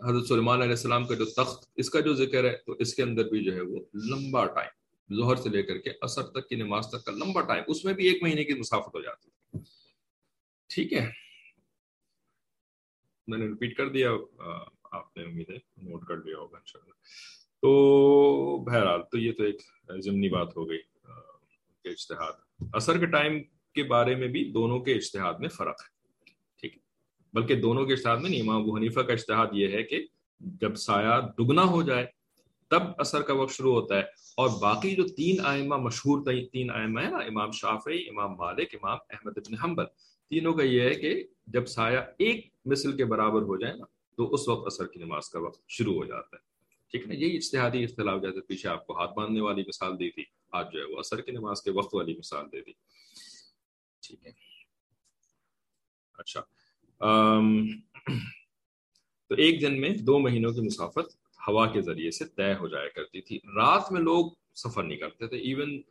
حضرت سلمان علیہ السلام کا جو تخت، اس کا جو ذکر ہے، تو اس کے اندر بھی جو ہے وہ لمبا ٹائم ظہر سے لے کر کے اثر تک کی نماز تک کا لمبا ٹائم اس میں بھی ایک مہینے کی مسافت ہو جاتی ہے۔ ٹھیک ہے۔ میں نے ریپیٹ کر دیا آپ نے امید ہے نوٹ کر لیا ہوگا انشاءاللہ تو بہرحال تو یہ تو ایک ضمنی بات ہو گئی اجتہاد۔ اثر کے ٹائم کے بارے میں بھی دونوں کے اجتہاد میں فرق ہے، ٹھیک ہے۔ بلکہ دونوں کے اجتہاد میں نہیں، امام ابو حنیفہ کا اجتہاد یہ ہے کہ جب سایہ دگنا ہو جائے تب اثر کا وقت شروع ہوتا ہے۔ اور باقی جو تین آئمہ مشہور تین آئمہ ہیں نا، امام شافعی، امام مالک، امام احمد ابن حنبل۔ تینوں کا یہ ہے کہ جب سایہ ایک مثل کے برابر ہو جائے نا تو اس وقت اثر کی نماز کا وقت شروع ہو جاتا ہے۔ ٹھیک ہے نا؟ یہی اشتہادی اختلاف جیسے پیچھے آپ کو ہاتھ باندھنے والی مثال دی تھی آج جو ہے وہ اثر کی نماز کے وقت والی مثال دے دی ٹھیک ہے۔ اچھا۔ تو ایک دن میں دو مہینوں کی مسافت ہوا کے ذریعے سے طے ہو جایا کرتی تھی۔ رات میں لوگ سفر نہیں کرتے تھے۔ ایون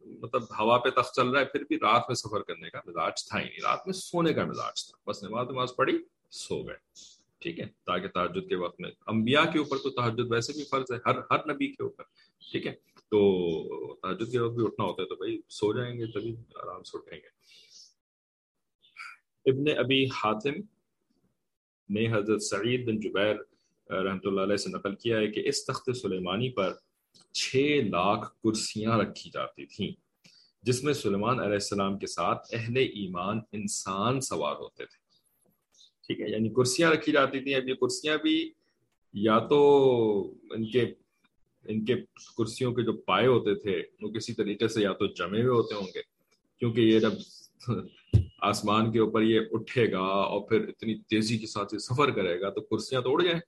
مطلب ہوا پہ تخت چل رہا ہے، پھر بھی رات میں سفر کرنے کا مزاج تھا ہی نہیں۔ رات میں سونے کا مزاج تھا۔ بس نماز نماز پڑھی، سو گئے۔ ٹھیک ہے؟ تاکہ تحجد کے وقت میں، انبیاء کے اوپر تو تحجد ویسے بھی فرض ہے، ہر ہر نبی کے اوپر، ٹھیک ہے؟ تو تحجد کے وقت بھی اٹھنا ہوتا ہے تو بھائی سو جائیں گے تبھی آرام سے اٹھیں گے۔ ابن ابی حاتم نے حضرت سعید بن جبیر رحمۃ اللہ علیہ سے نقل کیا ہے کہ اس تخت سلیمانی پر چھ لاکھ کرسیاں رکھی جاتی تھیں، جس میں سلیمان علیہ السلام کے ساتھ اہل ایمان انسان سوار ہوتے تھے۔ ٹھیک ہے یعنی کرسیاں رکھی جاتی تھیں اب یہ کرسیاں بھی یا تو ان کے ان کے کرسیوں کے جو پائے ہوتے تھے، وہ کسی طریقے سے یا تو جمے ہوئے ہوتے ہوں گے۔ کیونکہ یہ جب آسمان کے اوپر یہ اٹھے گا اور پھر اتنی تیزی کے ساتھ یہ سفر کرے گا، تو کرسیاں تو اڑ جائیں۔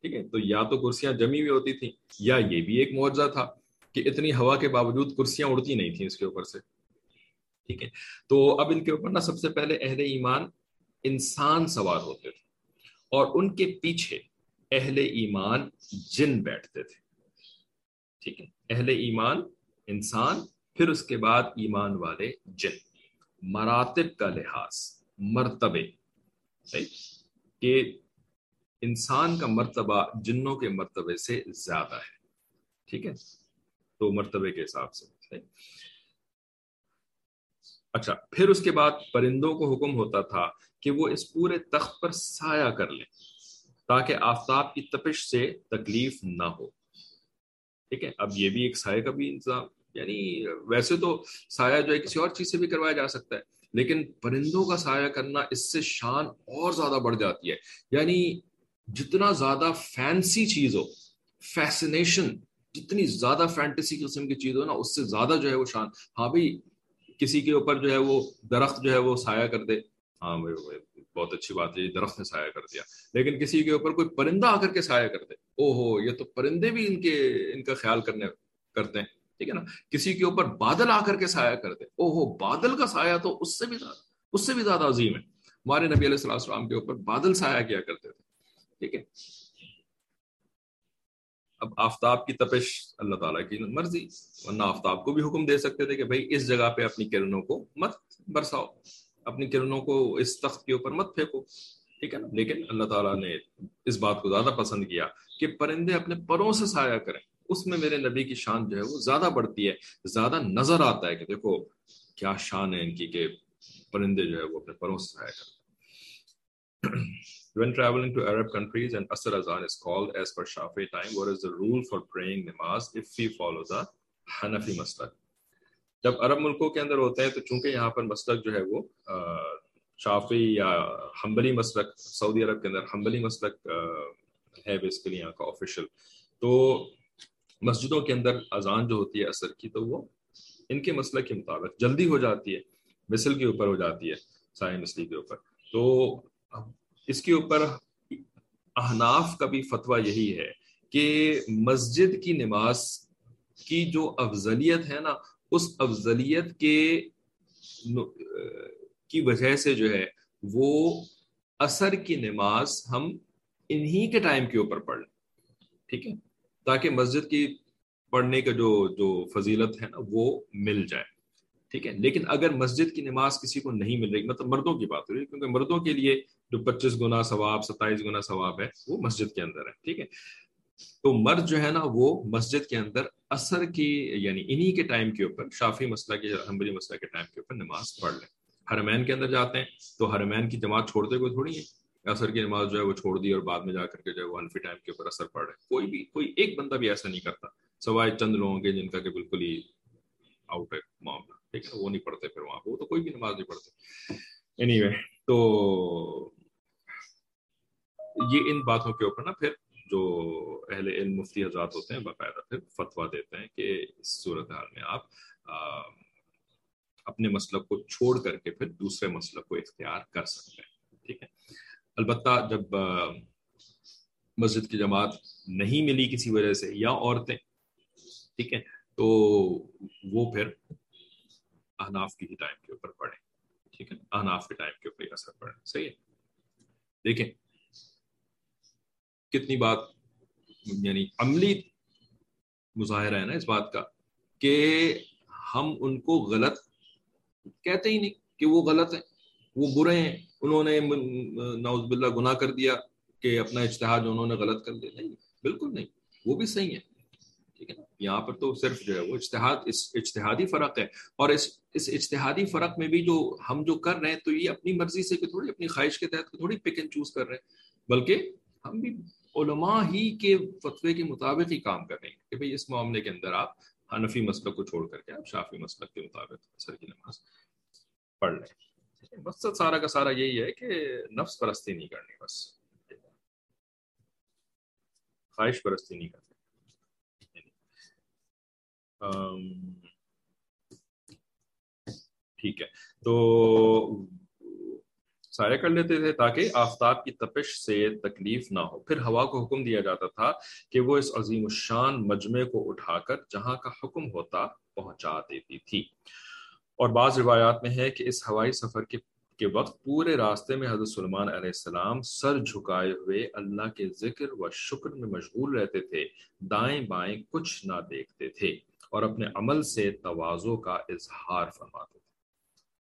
ٹھیک ہے، تو یا تو کرسیاں جمی ہوئی ہوتی تھیں، یا یہ بھی ایک معاوضہ تھا کہ اتنی ہوا کے باوجود کرسیاں اڑتی نہیں تھیں اس کے اوپر سے۔ ٹھیک ہے، تو اب ان کے اوپر نا سب سے پہلے اہل ایمان انسان سوار ہوتے تھے اور ان کے پیچھے اہل ایمان جن بیٹھتے تھے۔ ٹھیک ہے؟ اہل ایمان انسان، پھر اس کے بعد ایمان والے جن۔ مراتب کا لحاظ، مرتبے۔ کہ انسان کا مرتبہ جنوں کے مرتبے سے زیادہ ہے۔ ٹھیک ہے؟ تو مرتبے کے حساب سے۔ اچھا پھر اس کے بعد پرندوں کو حکم ہوتا تھا کہ وہ اس پورے تخت پر سایہ کر لیں تاکہ آفتاب کی تپش سے تکلیف نہ ہو۔ ٹھیک ہے؟ اب یہ بھی ایک سائے کا بھی انتظام یعنی ویسے تو سایہ جو ہے کسی اور چیز سے بھی کروایا جا سکتا ہے، لیکن پرندوں کا سایہ کرنا اس سے شان اور زیادہ بڑھ جاتی ہے۔ یعنی جتنا زیادہ فینسی چیز ہو فیسنیشن جتنی زیادہ فینٹیسی قسم کی چیز ہو نا، اس سے زیادہ جو ہے وہ شان۔ ہاں بھائی، کسی کے اوپر جو ہے وہ درخت جو ہے وہ سایہ کر دے۔ ہاں بھائی بہت اچھی بات ہے درخت نے سایہ کر دیا۔ لیکن کسی کے اوپر کوئی پرندہ آ کر کے سایہ کر دے۔ او ہو یہ تو پرندے بھی ان کے، ان کا خیال کرنے کرتے ہیں، ٹھیک ہے نا؟ کسی کے اوپر بادل آ کر کے سایہ کر دے۔ او ہو بادل کا سایہ تو اس سے بھی زیادہ، اس سے بھی زیادہ عظیم ہے۔ ہمارے نبی علیہ السلام کے اوپر بادل سایہ کیا کرتے تھے، ٹھیک ہے؟ اب آفتاب کی تپش اللہ تعالیٰ کی مرضی، ورنہ آفتاب کو بھی حکم دے سکتے تھے کہ بھائی اس جگہ پہ اپنی کرنوں کو مت برساؤ۔ اپنی کرنوں کو اس تخت کے اوپر مت پھینکو ٹھیک ہے نا؟ لیکن اللہ تعالیٰ نے اس بات کو زیادہ پسند کیا کہ پرندے اپنے پروں سے سایہ کریں۔ اس میں میرے نبی کی شان جو ہے وہ زیادہ بڑھتی ہے زیادہ نظر آتا ہے کہ دیکھو کیا شان ہے ان کی کہ پرندے جو ہے وہ اپنے پروں سے سایہ کرتے When traveling to Arab countries and Asr Azan is called as per Shafi time, what is the rule for praying namaz if we follow the Hanafi maslak? جب عرب ملکوں کے اندر ہوتے ہیں تو چونکہ یہاں پر مسلک جو ہے وہ شافی یا حنبلی مسلک، سعودی عرب کے اندر حنبلی مسلک ہے بیسکلی یہاں کا آفیشیل تو مسجدوں کے اندر اذان جو ہوتی ہے اثر کی، تو وہ ان کے مسلک کے مطابق جلدی ہو جاتی ہے، مثل کے اوپر ہو جاتی ہے سائے مسلی کے اوپر۔ تو اس کے اوپر احناف کا بھی فتویٰ یہی ہے کہ مسجد کی نماز کی جو افضلیت ہے نا اس افضلیت کے کی وجہ سے جو ہے، وہ اثر کی نماز ہم انہی کے ٹائم کے اوپر پڑھ لیں۔ ٹھیک ہے؟ تاکہ مسجد کی پڑھنے کا جو جو فضیلت ہے نا، وہ مل جائے۔ ٹھیک ہے؟ لیکن اگر مسجد کی نماز کسی کو نہیں مل رہی مطلب مردوں کی بات ہو رہی ہے، کیونکہ مردوں کے لیے جو پچیس گنا ثواب، ستائیس گنا ثواب ہے، وہ مسجد کے اندر ہے۔ ٹھیک ہے؟ تو مرد جو ہے نا وہ مسجد کے اندر اثر کی یعنی انہی کے ٹائم کے اوپر شافی مسئلہ کے حمبری مسئلہ کے ٹائم کے اوپر نماز پڑھ لیں۔ حرمین کے اندر جاتے ہیں تو حرمین کی جماعت چھوڑتے کوئی تھوڑی ہے اثر کی نماز جو ہے وہ چھوڑ دی اور بعد میں جا کر کے جو ہے وہ انفی ٹائم کے اوپر اثر پڑ رہے کوئی بھی کوئی ایک بندہ بھی ایسا نہیں کرتا۔ سوائے چند لوگوں کے جن کا کہ بالکل ہی آؤٹ ہے معاملہ۔ ٹھیک ہے وہ نہیں پڑھتے پھر وہاں۔ پہ وہ تو کوئی بھی نماز نہیں پڑھتے۔ اینی anyway, تو یہ ان باتوں کے اوپر نا پھر جو اہل علم مفتی حضرات ہوتے ہیں، باقاعدہ پھر فتویٰ دیتے ہیں کہ اس صورت حال میں آپ اپنے مسلک کو چھوڑ کر کے پھر دوسرے مسلک کو اختیار کر سکتے ہیں، ٹھیک ہے؟ البتہ جب مسجد کی جماعت نہیں ملی کسی وجہ سے یا عورتیں، ٹھیک ہے؟ تو وہ پھر احناف کی ہی ٹائم کے اوپر پڑھیں، ٹھیک ہے؟ احناف کے ٹائم کے اوپر اثر پڑے صحیح ہے؟ دیکھیں کتنی بات یعنی عملی مظاہرہ ہے نا اس بات کا، کہ ہم ان کو غلط کہتے ہی نہیں کہ وہ غلط ہیں، وہ برے ہیں، انہوں نے نوز باللہ گناہ کر دیا کہ اپنا اشتہاد انہوں نے غلط کر دیا، نہیں، بالکل نہیں، وہ بھی صحیح ہے ٹھیک ہے نا؟ یہاں پر تو صرف جو ہے وہ اشتہاد اس اجتہادی فرق ہے، اور اس اس اجتہادی فرق میں بھی جو ہم جو کر رہے ہیں تو یہ اپنی مرضی سے کہ تھوڑی اپنی خواہش کے تحت تھوڑی پک اینڈ چوز کر رہے ہیں، بلکہ ہم بھی علماء ہی کے فتوے کے مطابق ہی کام کر رہے ہیں کہ بھئی اس معاملے کے اندر آپ حنفی مسلک کو چھوڑ کر کے آپ شافی مسلک کے مطابق اثر کی نماز پڑھ لیں۔ مقصد سارا کا سارا یہی ہے کہ نفس پرستی نہیں کرنی، بس۔ خواہش پرستی نہیں کرنی۔ یعنی، ٹھیک ہے۔ تو سایہ کر لیتے تھے تاکہ آفتاب کی تپش سے تکلیف نہ ہو۔ پھر ہوا کو حکم دیا جاتا تھا کہ وہ اس عظیم الشان مجمع کو اٹھا کر جہاں کا حکم ہوتا پہنچا دیتی تھی۔ اور بعض روایات میں ہے کہ اس ہوائی سفر کے کے وقت پورے راستے میں حضرت سلمان علیہ السلام سر جھکائے ہوئے اللہ کے ذکر و شکر میں مشغول رہتے تھے، دائیں بائیں کچھ نہ دیکھتے تھے اور اپنے عمل سے توازو کا اظہار فرماتے تھے۔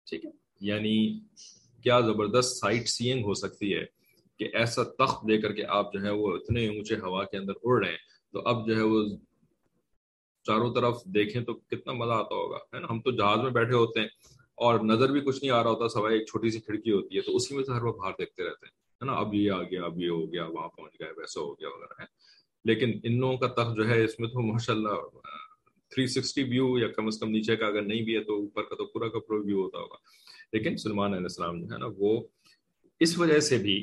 ٹھیک ہے؟ یعنی کیا زبردست سائٹ سینگ ہو سکتی ہے کہ ایسا تخت دے کر کے آپ جو ہے وہ اتنے اونچے ہوا کے اندر اڑ رہے ہیں۔ تو اب جو ہے وہ چاروں طرف دیکھیں تو کتنا مزہ آتا ہوگا، ہے نا؟ ہم تو جہاز میں بیٹھے ہوتے ہیں اور نظر بھی کچھ نہیں آ رہا ہوتا، سوائے ایک چھوٹی سی کھڑکی ہوتی ہے، تو اسی میں سے ہر وقت باہر دیکھتے رہتے ہیں نا؟ اب یہ آ گیا، اب یہ ہو گیا، وہاں پہنچ گیا ویسا ہو گیا، وغیرہ، ہے۔ لیکن ان لوگوں کا تخت جو ہے، اس میں تو ماشاء اللہ تھری سکسٹی ویو یا کم از کم نیچے کا اگر نہیں بھی ہے تو اوپر کا تو پورا کا پورا ویو ہوتا ہوگا۔ لیکن سلمان علیہ السلام جو ہے نا وہ اس وجہ سے بھی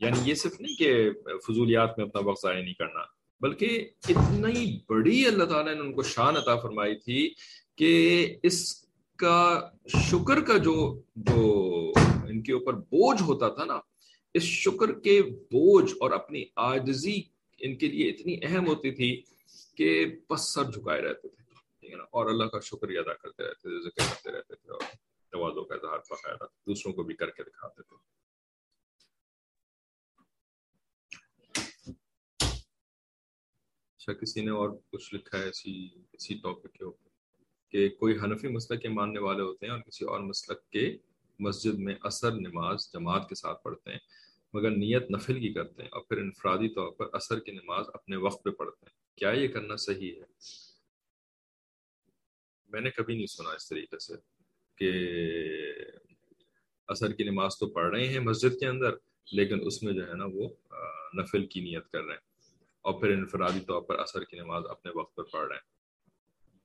یعنی یہ صرف نہیں کہ فضولیات میں اپنا وقت ضائع نہیں کرنا، بلکہ اتنی بڑی اللہ تعالیٰ نے ان کو شان عطا فرمائی تھی کہ اس کا شکر کا جو جو ان کے اوپر بوجھ ہوتا تھا نا، اس شکر کے بوجھ اور اپنی آجزی ان کے لیے اتنی اہم ہوتی تھی کہ بس سر جھکائے رہتے تھے، ٹھیک ہے نا؟ اور اللہ کا شکریہ ادا کرتے رہتے تھے، ذکر کرتے رہتے تھے اور توازوں کا اظہار باقاعدہ دوسروں کو بھی کر کے دکھاتے تھے۔ اچھا کسی نے اور کچھ لکھا ہے اسی اسی ٹاپک کے اوپر کہ کوئی حنفی مسلک کے ماننے والے ہوتے ہیں اور کسی اور مسلک کے مسجد میں اثر نماز جماعت کے ساتھ پڑھتے ہیں، مگر نیت نفل کی کرتے ہیں اور پھر انفرادی طور پر اثر کی نماز اپنے وقت پہ پڑھتے ہیں۔ کیا یہ کرنا صحیح ہے؟ میں نے کبھی نہیں سنا اس طریقے سے۔ کہ اثر کی نماز تو پڑھ رہے ہیں مسجد کے اندر، لیکن اس میں جو ہے نا وہ نفل کی نیت کر رہے ہیں۔ اور پھر انفرادی طور پر اثر کی نماز اپنے وقت پر پڑھ رہے ہیں۔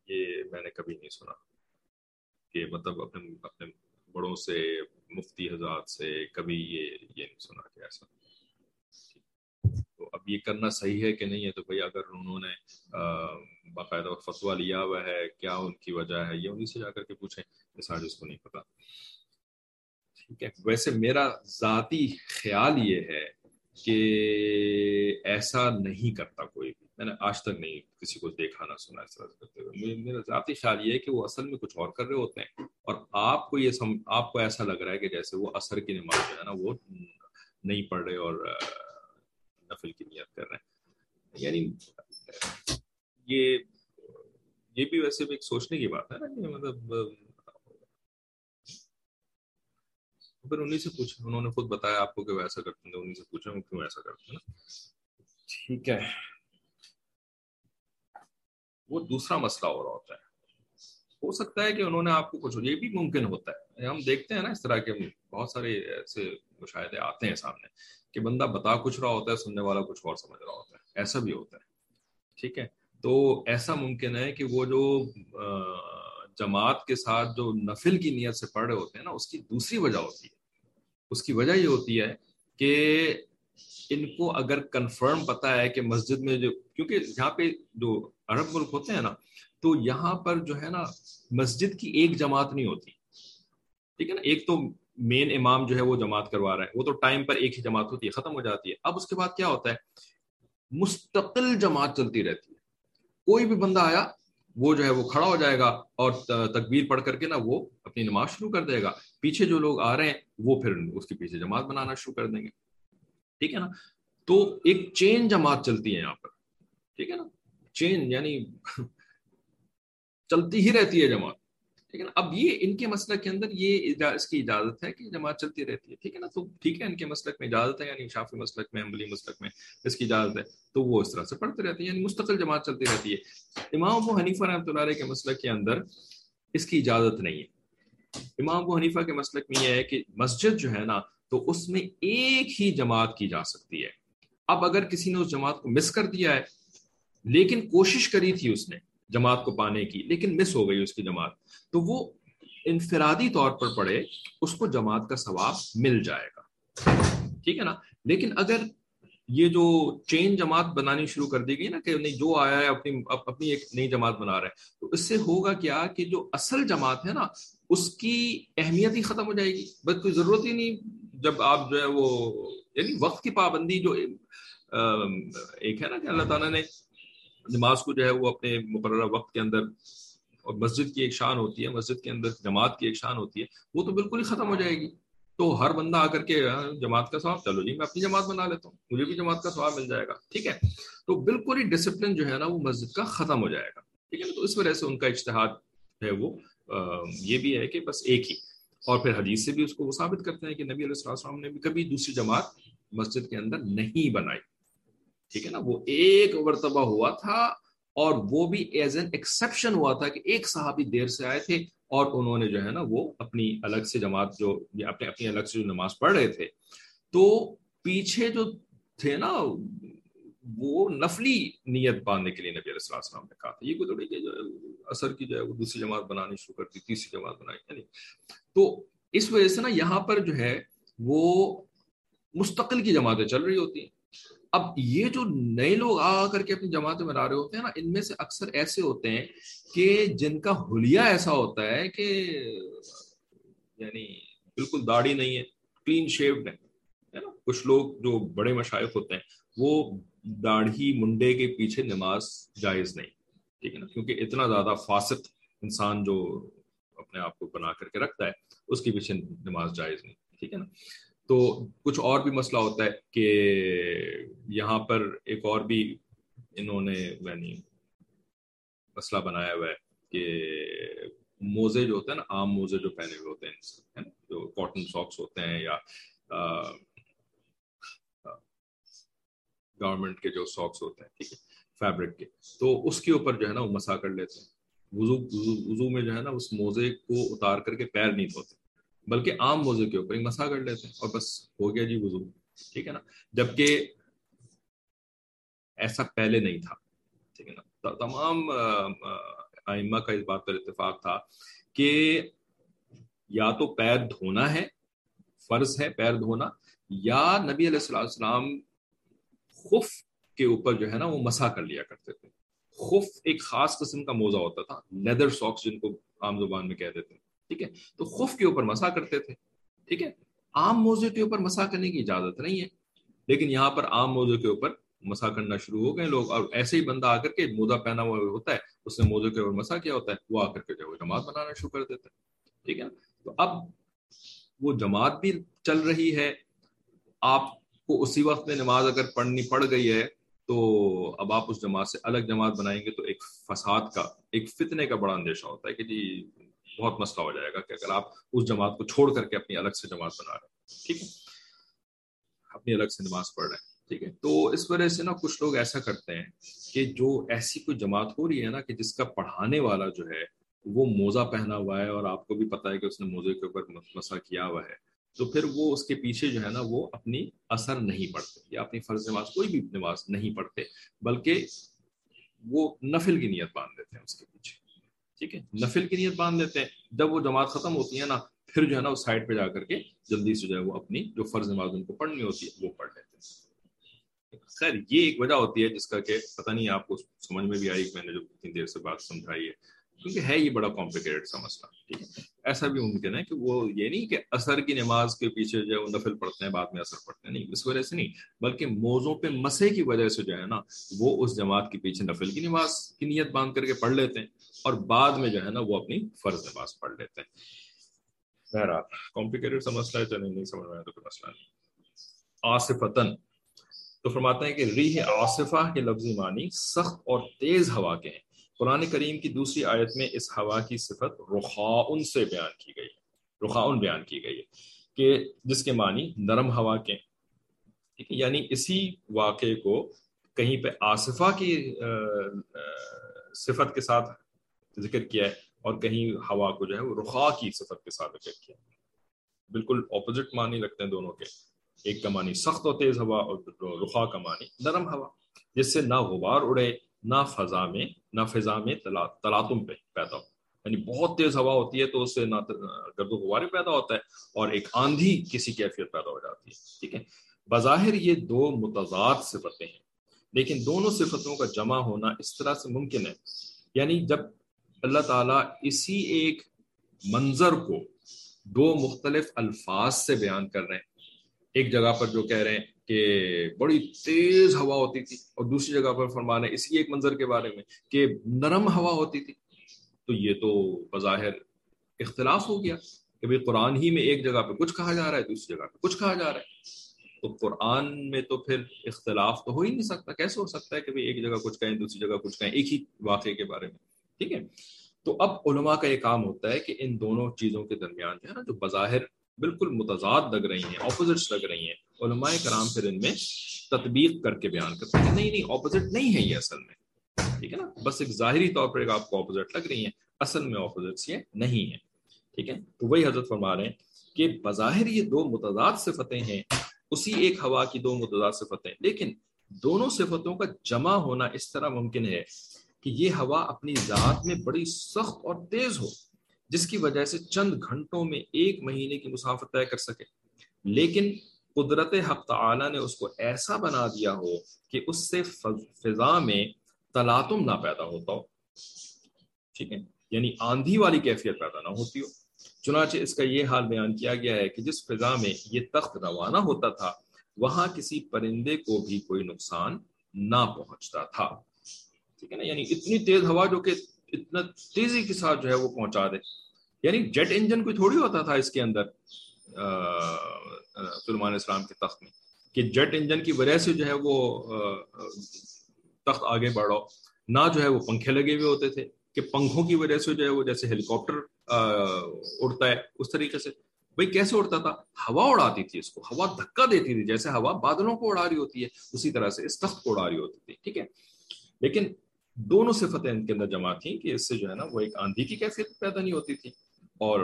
یہ میں نے کبھی نہیں سنا کہ مطلب اپنے اپنے بڑوں سے، مفتی حضرات سے کبھی یہ یہ نہیں سنا کہ ایسا۔ اب یہ کرنا صحیح ہے کہ نہیں ہے؟ تو بھائی اگر انہوں نے باقاعدہ فتویٰ لیا ہوا ہے، کیا ان کی وجہ ہے؟ یہ انہیں سے جا کر کے پوچھیں اس آج اس کو نہیں پتا۔ ٹھیک ہے۔ ویسے میرا ذاتی خیال یہ ہے کہ ایسا نہیں کرتا کوئی بھی۔ میں نے آج تک نہیں کسی کو دیکھا، نہ سنا اس طرح سے کرتے ہوئے۔ میرا ذاتی خیال یہ ہے کہ وہ اصل میں کچھ اور کر رہے ہوتے ہیں۔ اور آپ کو یہ سم، آپ کو ایسا لگ رہا ہے کہ جیسے وہ اثر کی نماز جو ہے نا، وہ نہیں پڑھ رہے اور نفل کی نیت کر رہے ہیں۔ یعنی یہ یہ بھی ویسے بھی ایک سوچنے کی بات ہے نا کہ مطلب پھر انہیں سے پوچھیں انہوں نے خود بتایا آپ کو کہ وہ ایسا کرتے ہیں انہیں سے پوچھیں وہ کیوں ایسا کرتے ہیں ٹھیک ہے۔ وہ دوسرا مسئلہ ہو رہا ہوتا ہے۔ ہو سکتا ہے کہ انہوں نے آپ کو کچھ یہ بھی ممکن ہوتا ہے۔ ہم دیکھتے ہیں نا اس طرح کے بہت سارے ایسے مشاہدے آتے ہیں سامنے۔ کہ بندہ بتا کچھ رہا ہوتا ہے، سننے والا کچھ اور سمجھ رہا ہوتا ہے۔ ایسا بھی ہوتا ہے۔ ٹھیک ہے؟ تو ایسا ممکن ہے کہ وہ جو جماعت کے ساتھ جو نفل کی نیت سے پڑھ رہے ہوتے ہیں نا، اس کی دوسری وجہ ہوتی ہے۔ اس کی وجہ یہ ہوتی ہے کہ ان کو اگر کنفرم پتا ہے کہ مسجد میں جو، کیونکہ یہاں پہ جو عرب ملک ہوتے ہیں نا، تو یہاں پر جو ہے نا، مسجد کی ایک جماعت نہیں ہوتی۔ ٹھیک ہے نا؟ ایک تو مین امام جو ہے وہ جماعت کروا رہا ہے۔ وہ تو ٹائم پر ایک ہی جماعت ہوتی ہے، ختم ہو جاتی ہے۔ اب اس کے بعد کیا ہوتا ہے؟ مستقل جماعت چلتی رہتی ہے۔ کوئی بھی بندہ آیا، وہ جو ہے وہ کھڑا ہو جائے گا اور تکبیر پڑھ کر کے نا وہ اپنی نماز شروع کر دے گا۔ پیچھے جو لوگ آ رہے ہیں، وہ پھر اس کے پیچھے جماعت بنانا شروع کر دیں گے۔ ٹھیک ہے نا؟ تو ایک چین جماعت چلتی ہے یہاں پر۔ ٹھیک ہے نا؟ چین یعنی چلتی ہی رہتی ہے جماعت۔ ٹھیک ہے نا؟ اب یہ ان کے مسلک کے اندر یہ اس کی اجازت ہے کہ جماعت چلتی رہتی ہے، ٹھیک ہے نا؟ تو ٹھیک ہے ان کے مسلک میں اجازت ہے یعنی شافی مسلک میں امبلی مسلک میں اس کی اجازت ہے، تو وہ اس طرح سے پڑھتے رہتے ہیں یعنی مستقل جماعت چلتی رہتی ہے۔ امام ابو حنیفہ رحمۃ اللہ علیہ کے مسلک کے اندر اس کی اجازت نہیں ہے۔ امام ابو حنیفہ کے مسلک میں یہ ہے کہ مسجد جو ہے نا، تو اس میں ایک ہی جماعت کی جا سکتی ہے۔ اب اگر کسی نے اس جماعت کو مس کر دیا ہے، لیکن کوشش کری تھی اس نے جماعت کو پانے کی، لیکن مس ہو گئی اس کی جماعت۔ تو وہ انفرادی طور پر پڑھے، اس کو جماعت کا ثواب مل جائے گا۔ ٹھیک ہے نا؟ لیکن اگر یہ جو چین جماعت بنانی شروع کر دی گئی نا کہ نہیں، جو آیا ہے، اپنی اپنی ایک نئی جماعت بنا رہے ہیں، تو اس سے ہوگا کیا کہ جو اصل جماعت ہے نا، اس کی اہمیت ہی ختم ہو جائے گی۔ بس کوئی ضرورت ہی نہیں جب آپ جو ہے وہ یعنی وقت کی پابندی جو ایک ہے نا کہ اللہ تعالیٰ نے نماز کو جو ہے وہ اپنے مقررہ وقت کے اندر اور مسجد کی ایک شان ہوتی ہے، مسجد کے اندر جماعت کی ایک شان ہوتی ہے، وہ تو بالکل ہی ختم ہو جائے گی۔ تو ہر بندہ آ کر کے ہاں، جماعت کا سواب چلو جی میں اپنی جماعت بنا لیتا ہوں، مجھے بھی جماعت کا سواب مل جائے گا، ٹھیک ہے؟ تو بالکل ہی ڈسپلن جو ہے نا، وہ مسجد کا ختم ہو جائے گا، ٹھیک ہے؟ نا تو اس وجہ سے ان کا اشتہاد ہے وہ یہ بھی ہے کہ بس ایک ہی۔ اور پھر حدیث سے بھی اس کو وہ ثابت کرتے ہیں کہ نبی علیہ السلام نے بھی کبھی دوسری جماعت مسجد کے اندر نہیں بنائی۔ ٹھیک ہے نا؟ وہ ایک مرتبہ ہوا تھا اور وہ بھی ایز این ایکسپشن ہوا تھا کہ ایک صحابی دیر سے آئے تھے اور انہوں نے جو ہے نا وہ اپنی الگ سے جماعت جو اپنے اپنی الگ سے جو نماز پڑھ رہے تھے۔ تو پیچھے جو تھے نا، وہ نفلی نیت باندھنے کے لیے نبی علیہ السلام نے کہا تھا۔ یہ کوئی تھوڑی کہ جو اثر کی جو ہے وہ دوسری جماعت بنانی شروع کرتی تیسری جماعت بنائی یعنی تو اس وجہ سے نا یہاں پر جو ہے وہ مستقل کی جماعتیں چل رہی ہوتی ہیں۔ اب یہ جو نئے لوگ آ کر کے اپنی جماعتیں بنا رہے ہوتے ہیں نا، ان میں سے اکثر ایسے ہوتے ہیں کہ جن کا حلیہ ایسا ہوتا ہے کہ یعنی بالکل داڑھی نہیں ہے کلین شیوڈ ہے نا؟ کچھ لوگ جو بڑے مشائق ہوتے ہیں، وہ داڑھی منڈے کے پیچھے نماز جائز نہیں، ٹھیک ہے نا؟ کیونکہ اتنا زیادہ فاسق انسان جو اپنے آپ کو بنا کر کے رکھتا ہے، اس کے پیچھے نماز جائز نہیں، ٹھیک ہے نا؟ تو کچھ اور بھی مسئلہ ہوتا ہے کہ یہاں پر ایک اور بھی انہوں نے یعنی مسئلہ بنایا ہوا ہے کہ موزے جو ہوتے ہیں نا، عام موزے جو پہنے ہوئے ہوتے ہیں جو کاٹن ساکس ہوتے ہیں یا گورنمنٹ کے جو ساکس ہوتے ہیں، ٹھیک ہے فیبرک کے۔ تو اس کے اوپر جو ہے نا وہ مسا کر لیتے ہیں۔ وضو وضو میں جو ہے نا اس موزے کو اتار کر کے پیر نہیں دھوتے۔ بلکہ عام موضوع کے اوپر مسا کر لیتے ہیں اور بس ہو گیا جی وضو، ٹھیک ہے نا؟ جبکہ ایسا پہلے نہیں تھا، ٹھیک ہے نا؟ تمام آئمہ کا اس بات پر اتفاق تھا کہ یا تو پیر دھونا ہے، فرض ہے پیر دھونا، یا نبی علیہ السلام خف کے اوپر جو ہے نا وہ مسا کر لیا کرتے تھے۔ خف ایک خاص قسم کا موزہ ہوتا تھا، لیدر ساکس جن کو عام زبان میں کہہ دیتے ہیں۔ ٹھیک ہے؟ تو خف کے اوپر مسا کرتے تھے، ٹھیک ہے؟ عام موضوع کے اوپر مسا کرنے کی اجازت نہیں ہے، لیکن یہاں پر عام موضوع کے اوپر مسا کرنا شروع ہو گئے لوگ، اور ایسے ہی بندہ آ کر کے موزہ پہنا ہوا ہوتا ہے، اس نے موضوع کے اوپر مسا کیا ہوتا ہے، وہ آ کر کے جو جماعت بنانا شروع کر دیتا ہے، ٹھیک ہے؟ تو اب وہ جماعت بھی چل رہی ہے، آپ کو اسی وقت میں نماز اگر پڑھنی پڑ گئی ہے، تو اب آپ اس جماعت سے الگ جماعت بنائیں گے، تو ایک فساد کا، ایک فتنے کا بڑا اندیشہ ہوتا ہے کہ جی بہت مسئلہ ہو جائے گا کہ اگر آپ اس جماعت کو چھوڑ کر کے اپنی الگ سے جماعت بنا رہے ہیں، ٹھیک ہے؟ اپنی الگ سے نماز پڑھ رہے ہیں، ٹھیک ہے؟ تو اس وجہ سے نا کچھ لوگ ایسا کرتے ہیں کہ جو ایسی کوئی جماعت ہو رہی ہے نا کہ جس کا پڑھانے والا جو ہے وہ موزہ پہنا ہوا ہے اور آپ کو بھی پتا ہے کہ اس نے موزے کے اوپر مسا کیا ہوا ہے، تو پھر وہ اس کے پیچھے جو ہے نا وہ اپنی اثر نہیں پڑھتے یا اپنی فرض نماز کوئی بھی نماز نہیں پڑھتے، بلکہ وہ نفل کی نیت باندھ دیتے ہیں اس کے پیچھے۔ ٹھیک ہے؟ نفل کی نیت باندھ دیتے ہیں۔ جب وہ جماعت ختم ہوتی ہے نا، پھر جو ہے نا، اس سائڈ پہ جا کر کے جلدی سے جو ہے وہ اپنی جو فرض نماز ان کو پڑھنی ہوتی ہے، وہ پڑھ لیتے ہیں۔ خیر، یہ ایک وجہ ہوتی ہے جس کا کہ پتہ نہیں آپ کو سمجھ میں بھی آئی میں نے جو اتنی دیر سے بات سمجھائی ہے۔ کیونکہ ہے یہ بڑا کمپلیکیٹڈ سا مسئلہ ٹھیک ہے؟ ایسا بھی ممکن ہے کہ وہ یہ نہیں کہ اثر کی نماز کے پیچھے جو ہے وہ نفل پڑھتے ہیں، بعد میں اثر پڑھتے ہیں، نہیں، اس وجہ سے نہیں، بلکہ موضوع پہ مسے کی وجہ سے جو ہے نا، وہ اس جماعت کے پیچھے نفل کی نماز کی نیت باندھ کر کے پڑھ لیتے ہیں اور بعد میں جو ہے نا وہ اپنی فرض نماز پڑھ لیتے ہیں۔ بہرحال کمپلیکیٹڈ سا مسئلہ ہے چلے نہیں سمجھ میں آیا تو کوئی مسئلہ نہیں۔ آصفتن تو فرماتے ہیں کہ ریح آصفہ کے لفظی معنی سخت اور تیز ہوا کے ہیں۔ قرآن کریم کی دوسری آیت میں اس ہوا کی صفت رخاؤن سے بیان کی گئی ہے رخاؤن بیان کی گئی ہے کہ جس کے معنی نرم ہوا کے۔ ٹھیک ہے یعنی اسی واقعے کو کہیں پہ آصفہ کی صفت کے ساتھ ذکر کیا ہے اور کہیں ہوا کو جو ہے وہ رخا کی صفت کے ساتھ ذکر کیا بالکل اپوزٹ معنی لگتے ہیں دونوں کے۔ ایک کا معنی سخت اور تیز ہوا اور رخا کا معنی نرم ہوا، جس سے نہ غبار اڑے نہ فضا میں، نہ فضا میں تلاتم پہ پیدا ہو۔ یعنی بہت تیز ہوا ہوتی ہے تو اس سے نہ گرد و غبار پیدا ہوتا ہے اور ایک آندھی کسی کیفیت پیدا ہو جاتی ہے، ٹھیک ہے؟ بظاہر یہ دو متضاد صفتیں ہیں، لیکن دونوں صفتوں کا جمع ہونا اس طرح سے ممکن ہے۔ یعنی جب اللہ تعالیٰ اسی ایک منظر کو دو مختلف الفاظ سے بیان کر رہے ہیں، ایک جگہ پر جو کہہ رہے ہیں کہ بڑی تیز ہوا ہوتی تھی اور دوسری جگہ پر فرمانا اسی ایک منظر کے بارے میں کہ نرم ہوا ہوتی تھی۔ تو یہ تو بظاہر اختلاف ہو گیا کہ بھائی قرآن ہی میں ایک جگہ پہ کچھ کہا جا رہا ہے، دوسری جگہ پہ کچھ کہا جا رہا ہے۔ تو قرآن میں تو پھر اختلاف تو ہو ہی نہیں سکتا۔ کیسے ہو سکتا ہے کہ بھائی ایک جگہ کچھ کہیں، دوسری جگہ کچھ کہیں، ایک ہی واقعے کے بارے میں؟ ٹھیک ہے؟ تو اب علماء کا یہ کام ہوتا ہے کہ ان دونوں چیزوں کے درمیان جو ہے نا، جو بظاہر بالکل متضاد لگ رہی ہیں اپوزٹس لگ رہی ہیں علماء کرام پھر ان میں تطبیق کر کے بیان کرتے ہیں نہیں نہیں اپوزٹ نہیں ہے یہ اصل میں۔ ٹھیک ہے نا؟ بس ایک ظاہری طور پر ایک آپ کو اپوزٹ لگ رہی ہیں، اصل میں اپوزٹس یہ نہیں ہیں ٹھیک ہے؟ تو وہی حضرت فرما رہے ہیں کہ بظاہر یہ دو متضاد صفتیں ہیں، اسی ایک ہوا کی دو متضاد صفتیں۔ لیکن دونوں صفتوں کا جمع ہونا اس طرح ممکن ہے کہ یہ ہوا اپنی ذات میں بڑی سخت اور تیز ہو، جس کی وجہ سے چند گھنٹوں میں ایک مہینے کی مسافت طے کر سکے۔ لیکن قدرت حق تعالی نے اس کو ایسا بنا دیا ہو کہ اس سے فضا میں تلاتم نہ پیدا ہوتا ہو۔ ٹھیک ہے؟ یعنی آندھی والی کیفیت پیدا نہ ہوتی ہو۔ چنانچہ اس کا یہ حال بیان کیا گیا ہے کہ جس فضا میں یہ تخت روانہ ہوتا تھا، وہاں کسی پرندے کو بھی کوئی نقصان نہ پہنچتا تھا۔ ٹھیک ہے نا؟ یعنی اتنی تیز ہوا جو کہ اتنا تیزی کے ساتھ جو ہے وہ پہنچا دے۔ یعنی جیٹ انجن کوئی تھوڑی ہوتا تھا اس کے اندر۔ سلمان اسلام کے تخت میں، کہ جیٹ انجن کی وجہ سے جو ہے وہ تخت آگے بڑھو نہ جو ہے وہ پنکھے لگے ہوئے ہوتے تھے، کہ پنکھوں کی وجہ سے جو ہے وہ جیسے ہیلی کاپٹر اڑتا ہے، اس طریقے سے۔ بھائی، کیسے اڑتا تھا؟ ہوا اڑاتی تھی اس کو، ہوا دھکا دیتی تھی، جیسے ہوا بادلوں کو اڑا رہی ہوتی ہے، اسی طرح سے اس تخت کو اڑا رہی ہوتی تھی، ٹھیک ہے؟ لیکن دونوں صفتیں ان کے اندر جمع تھیں کہ اس سے جو ہے نا وہ ایک آندھی کی کیفیت پیدا نہیں ہوتی تھی، اور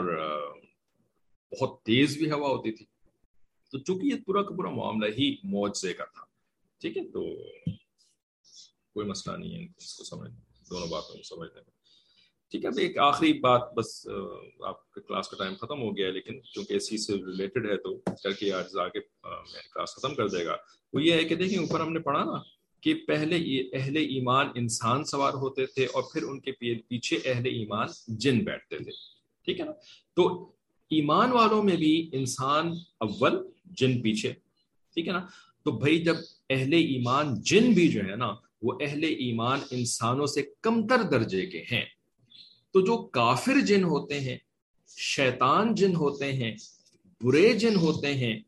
بہت تیز بھی ہوا ہوتی تھی۔ تو چونکہ یہ پورا کا پورا معاملہ ہی معجزے کا تھا، ٹھیک ہے؟ تو کوئی مسئلہ نہیں ہے اس کو سمجھ دونوں باتوں کو سمجھنے میں ٹھیک ہے، اب ایک آخری بات بس آپ کے کلاس کا ٹائم ختم ہو گیا ہے، لیکن چونکہ اسی سے ریلیٹڈ ہے، تو کر کے آج آگے میں کلاس ختم کر دے گا۔ وہ یہ ہے کہ دیکھیں، اوپر ہم نے پڑھا نا کہ پہلے یہ اہل ایمان انسان سوار ہوتے تھے اور پھر ان کے پیچھے اہل ایمان جن بیٹھتے تھے، ٹھیک ہے نا؟ تو ایمان والوں میں بھی انسان اول، جن پیچھے، ٹھیک ہے نا؟ تو بھائی جب اہل ایمان، جن بھی جو ہے نا، وہ اہل ایمان انسانوں سے کمتر درجے کے ہیں۔ تو جو کافر جن ہوتے ہیں، شیطان جن ہوتے ہیں، برے جن ہوتے ہیں،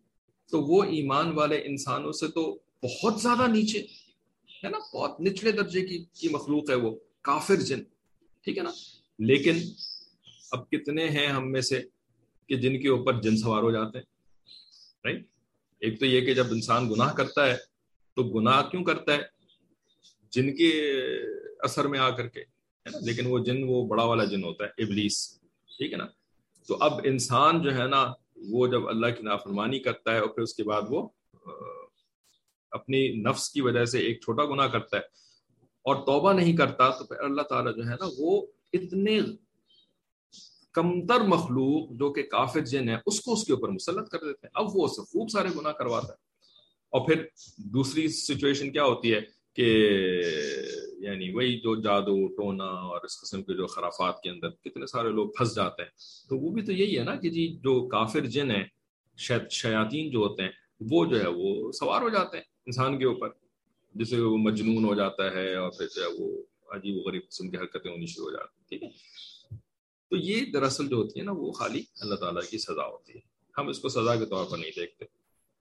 تو وہ ایمان والے انسانوں سے تو بہت زیادہ نیچے، ہے نا؟ بہت نچلے درجے کی کی مخلوق ہے وہ، کافر جن، ٹھیک ہے نا؟ لیکن اب کتنے ہیں ہم میں سے؟ کہ جن کے اوپر جن سوار ہو جاتے ہیں رائٹ ایک تو یہ کہ جب انسان گناہ کرتا ہے، تو گناہ کیوں کرتا ہے؟ جن کے اثر میں آ کر کے، ہے نا؟ لیکن وہ جن، وہ بڑا والا جن ہوتا ہے، ابلیس، ٹھیک ہے نا؟ تو اب انسان جو ہے نا، وہ جب اللہ کی نافرمانی کرتا ہے اور پھر اس کے بعد وہ اپنی نفس کی وجہ سے ایک چھوٹا گناہ کرتا ہے اور توبہ نہیں کرتا، تو پھر اللہ تعالیٰ جو ہے نا، وہ اتنے کمتر مخلوق جو کہ کافر جن ہے اس کو اس کے اوپر مسلط کر دیتے ہیں۔ اب وہ اسے خوب سارے گناہ کرواتا ہے۔ اور پھر دوسری سچویشن کیا ہوتی ہے کہ یعنی وہی جو جادو، ٹونا اور اس قسم کے جو خرافات کے اندر کتنے سارے لوگ پھنس جاتے ہیں۔ تو وہ بھی تو یہی ہے نا کہ جی جو کافر جن ہیں شیاطین جو ہوتے ہیں، وہ جو ہے وہ سوار ہو جاتے ہیں انسان کے اوپر۔ جسے وہ مجنون ہو جاتا ہے اور پھر جو ہے وہ عجیب و غریب قسم کی حرکتیں ہونی شروع ہو جاتی ہیں، ٹھیک ہے؟ تو یہ دراصل جو ہوتی ہے نا، وہ خالی اللہ تعالیٰ کی سزا ہوتی ہے۔ ہم اس کو سزا کے طور پر نہیں دیکھتے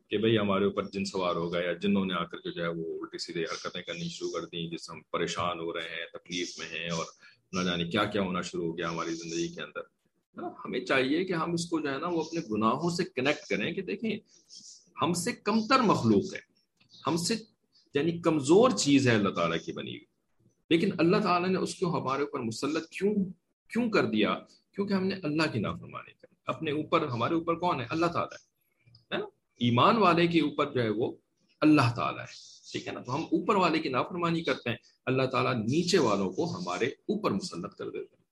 کہ بھئی ہمارے اوپر جن سوار ہو گیا یا جنہوں نے آ کر کے جو ہے وہ الٹی سیدھے حرکتیں کرنی شروع کر دیں، جس ہم پریشان ہو رہے ہیں، تکلیف میں ہیں اور نہ جانے کیا کیا ہونا شروع ہو گیا ہماری زندگی کے اندر۔ ہمیں چاہیے کہ ہم اس کو جو ہے نا وہ اپنے گناہوں سے کنیکٹ کریں کہ دیکھیں، ہم سے کمتر مخلوق ہے۔ ہم سے یعنی کمزور چیز ہے اللہ تعالیٰ کی بنی ہوئی۔ لیکن اللہ تعالیٰ نے اس کو ہمارے اوپر مسلط کیوں کیوں کر دیا؟ کیونکہ ہم نے اللہ کی نافرمانی کری اپنے اوپر، ہمارے اوپر کون ہے؟ اللہ تعالیٰ ہے نا؟ ایمان والے کے اوپر جو ہے وہ اللہ تعالیٰ ہے، ٹھیک ہے نا؟ تو ہم اوپر والے کی نافرمانی کرتے ہیں، اللہ تعالیٰ نیچے والوں کو ہمارے اوپر مسلط کر دیتے ہیں،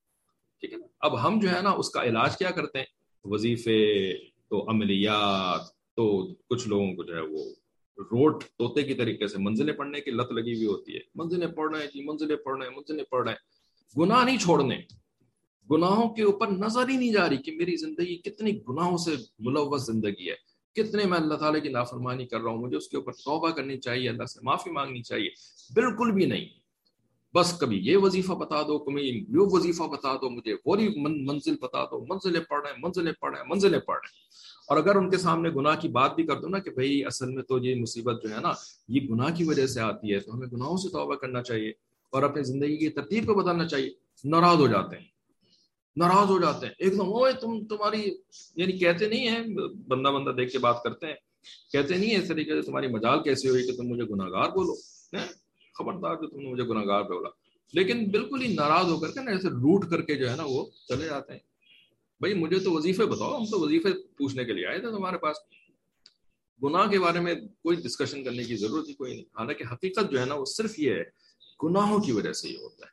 ٹھیک ہے نا؟ اب ہم جو ہے نا، اس کا علاج کیا کرتے ہیں؟ وظیفے، تو عملیات، تو کچھ لوگوں کو جو ہے وہ روٹ، طوطے کی طریقے سے منزلیں پڑھنے کی لت لگی ہوئی ہوتی ہے۔ منزلیں پڑھ رہے ہیں جی منزلیں پڑھ رہے ہیں، منزلیں پڑھ رہے ہیں۔ گناہ نہیں چھوڑنے گناہوں کے اوپر نظر ہی نہیں جا رہی کہ میری زندگی کتنی گناہوں سے ملوث زندگی ہے، کتنے میں اللہ تعالیٰ کی نافرمانی کر رہا ہوں، مجھے اس کے اوپر توبہ کرنی چاہیے، اللہ سے معافی مانگنی چاہیے، بالکل بھی نہیں۔ بس کبھی یہ وظیفہ بتا دو، کبھی یہ وظیفہ بتا دو، مجھے وہی منزل بتا دو، منزلیں پڑھ رہے ہیں، منزلیں پڑھ رہے ہیں، منزلیں پڑھ رہے ہیں۔ اور اگر ان کے سامنے گناہ کی بات بھی کر دو نا کہ بھائی اصل میں تو یہ مصیبت جو ہے نا، یہ گناہ کی وجہ سے آتی ہے، تو ہمیں گناہوں سے توبہ کرنا چاہیے اور اپنی زندگی کی ترتیب کو بدلنا چاہیے، ناراض ہو جاتے ہیں۔ ناراض ہو جاتے ہیں۔ ایک دم اوے تم، تمہاری یعنی کہتے نہیں ہیں، بندہ بندہ دیکھ کے بات کرتے ہیں۔ کہتے نہیں ہیں اس طریقے سے تمہاری مجال کیسی ہوئی کہ تم مجھے گناہ گار بولو خبردار جو تم نے مجھے گناہ گار بولا۔ لیکن بالکل ہی ناراض ہو کر کے نا ایسے روٹ کر کے جو ہے نا، وہ چلے جاتے ہیں۔ بھائی، مجھے تو وظیفے بتاؤ، ہم تو وظیفے پوچھنے کے لیے آئے تھے تمہارے پاس۔ گناہ کے بارے میں کوئی ڈسکشن کرنے کی ضرورت ہی کوئی نہیں۔ حالانکہ حقیقت جو ہے نا، وہ صرف یہ ہے، گناہوں کی وجہ سے یہ ہوتا ہے۔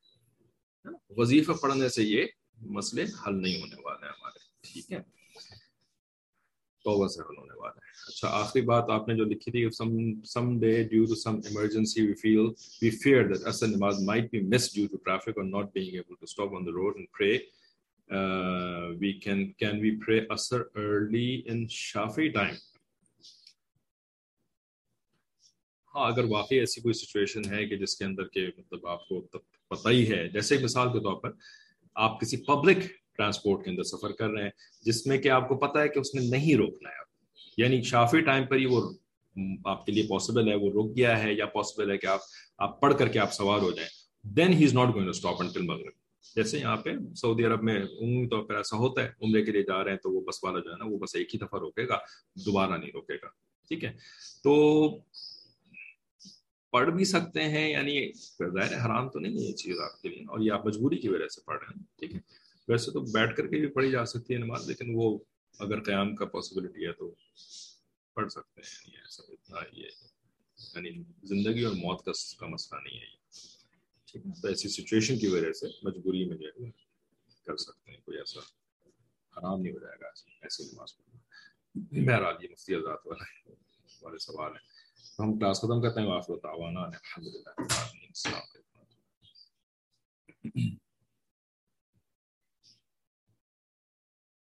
وظیفہ پڑھنے سے یہ مسئلے حل نہیں ہونے والے ہیں ہمارے۔ ٹھیک ہے۔ توبہ سے حل ہونے والا ہے اچھا آخری بات آپ نے جو لکھی تھی some some day due to some emergency we feel we fear that اصل نماز might be miss due to traffic اور not being able to stop on the road and pray we can can we پرے اثر ارلی ان شافی ٹائم ہاں اگر واقعی ایسی کوئی سچویشن ہے کہ جس کے اندر کہ مطلب آپ کو پتہ ہی ہے۔ جیسے مثال کے طور پر آپ کسی پبلک ٹرانسپورٹ کے اندر سفر کر رہے ہیں، جس میں کہ آپ کو پتا ہے کہ اس نے نہیں روکنا ہے۔ یعنی شافی ٹائم پر ہی وہ آپ کے لیے پاسبل ہے، وہ رک گیا ہے یا پاسبل ہے کہ آپ آپ پڑھ کر کے آپ سوار ہو جائیں۔ Then he is not going to stop until مغرب جیسے یہاں پہ سعودی عرب میں عمومی طور پر ایسا ہوتا ہے، عمرے کے لیے جا رہے ہیں تو وہ بس والا جو ہے نا، وہ بس ایک ہی دفعہ روکے گا، دوبارہ نہیں روکے گا۔ ٹھیک ہے؟ تو پڑھ بھی سکتے ہیں یعنی ظاہر حرام تو نہیں ہے یہ چیز آپ کے لیے، اور یہ آپ مجبوری کی وجہ سے پڑھ رہے ہیں، ٹھیک ہے؟ ویسے تو بیٹھ کر کے بھی پڑھی جا سکتی ہے نماز، لیکن وہ اگر قیام کا پاسبلٹی ہے تو پڑھ سکتے ہیں یعنی ایسا اتنا یہ یعنی زندگی اور موت کا کا مسئلہ نہیں ہے یہ۔ ٹھیک ہے؟ تو ایسی سچویشن کی وجہ سے مجبوری میں جو ہے کر سکتے ہیں، کوئی ایسا حرام نہیں ہو جائے گا، ایسی نماز پڑھنا۔ بہرحال یہ مفتی آزاد والا والے سوال ہیں ہم کلاس ختم کرتے ہیں واقع تعاون الحمد للہ السلام علیکم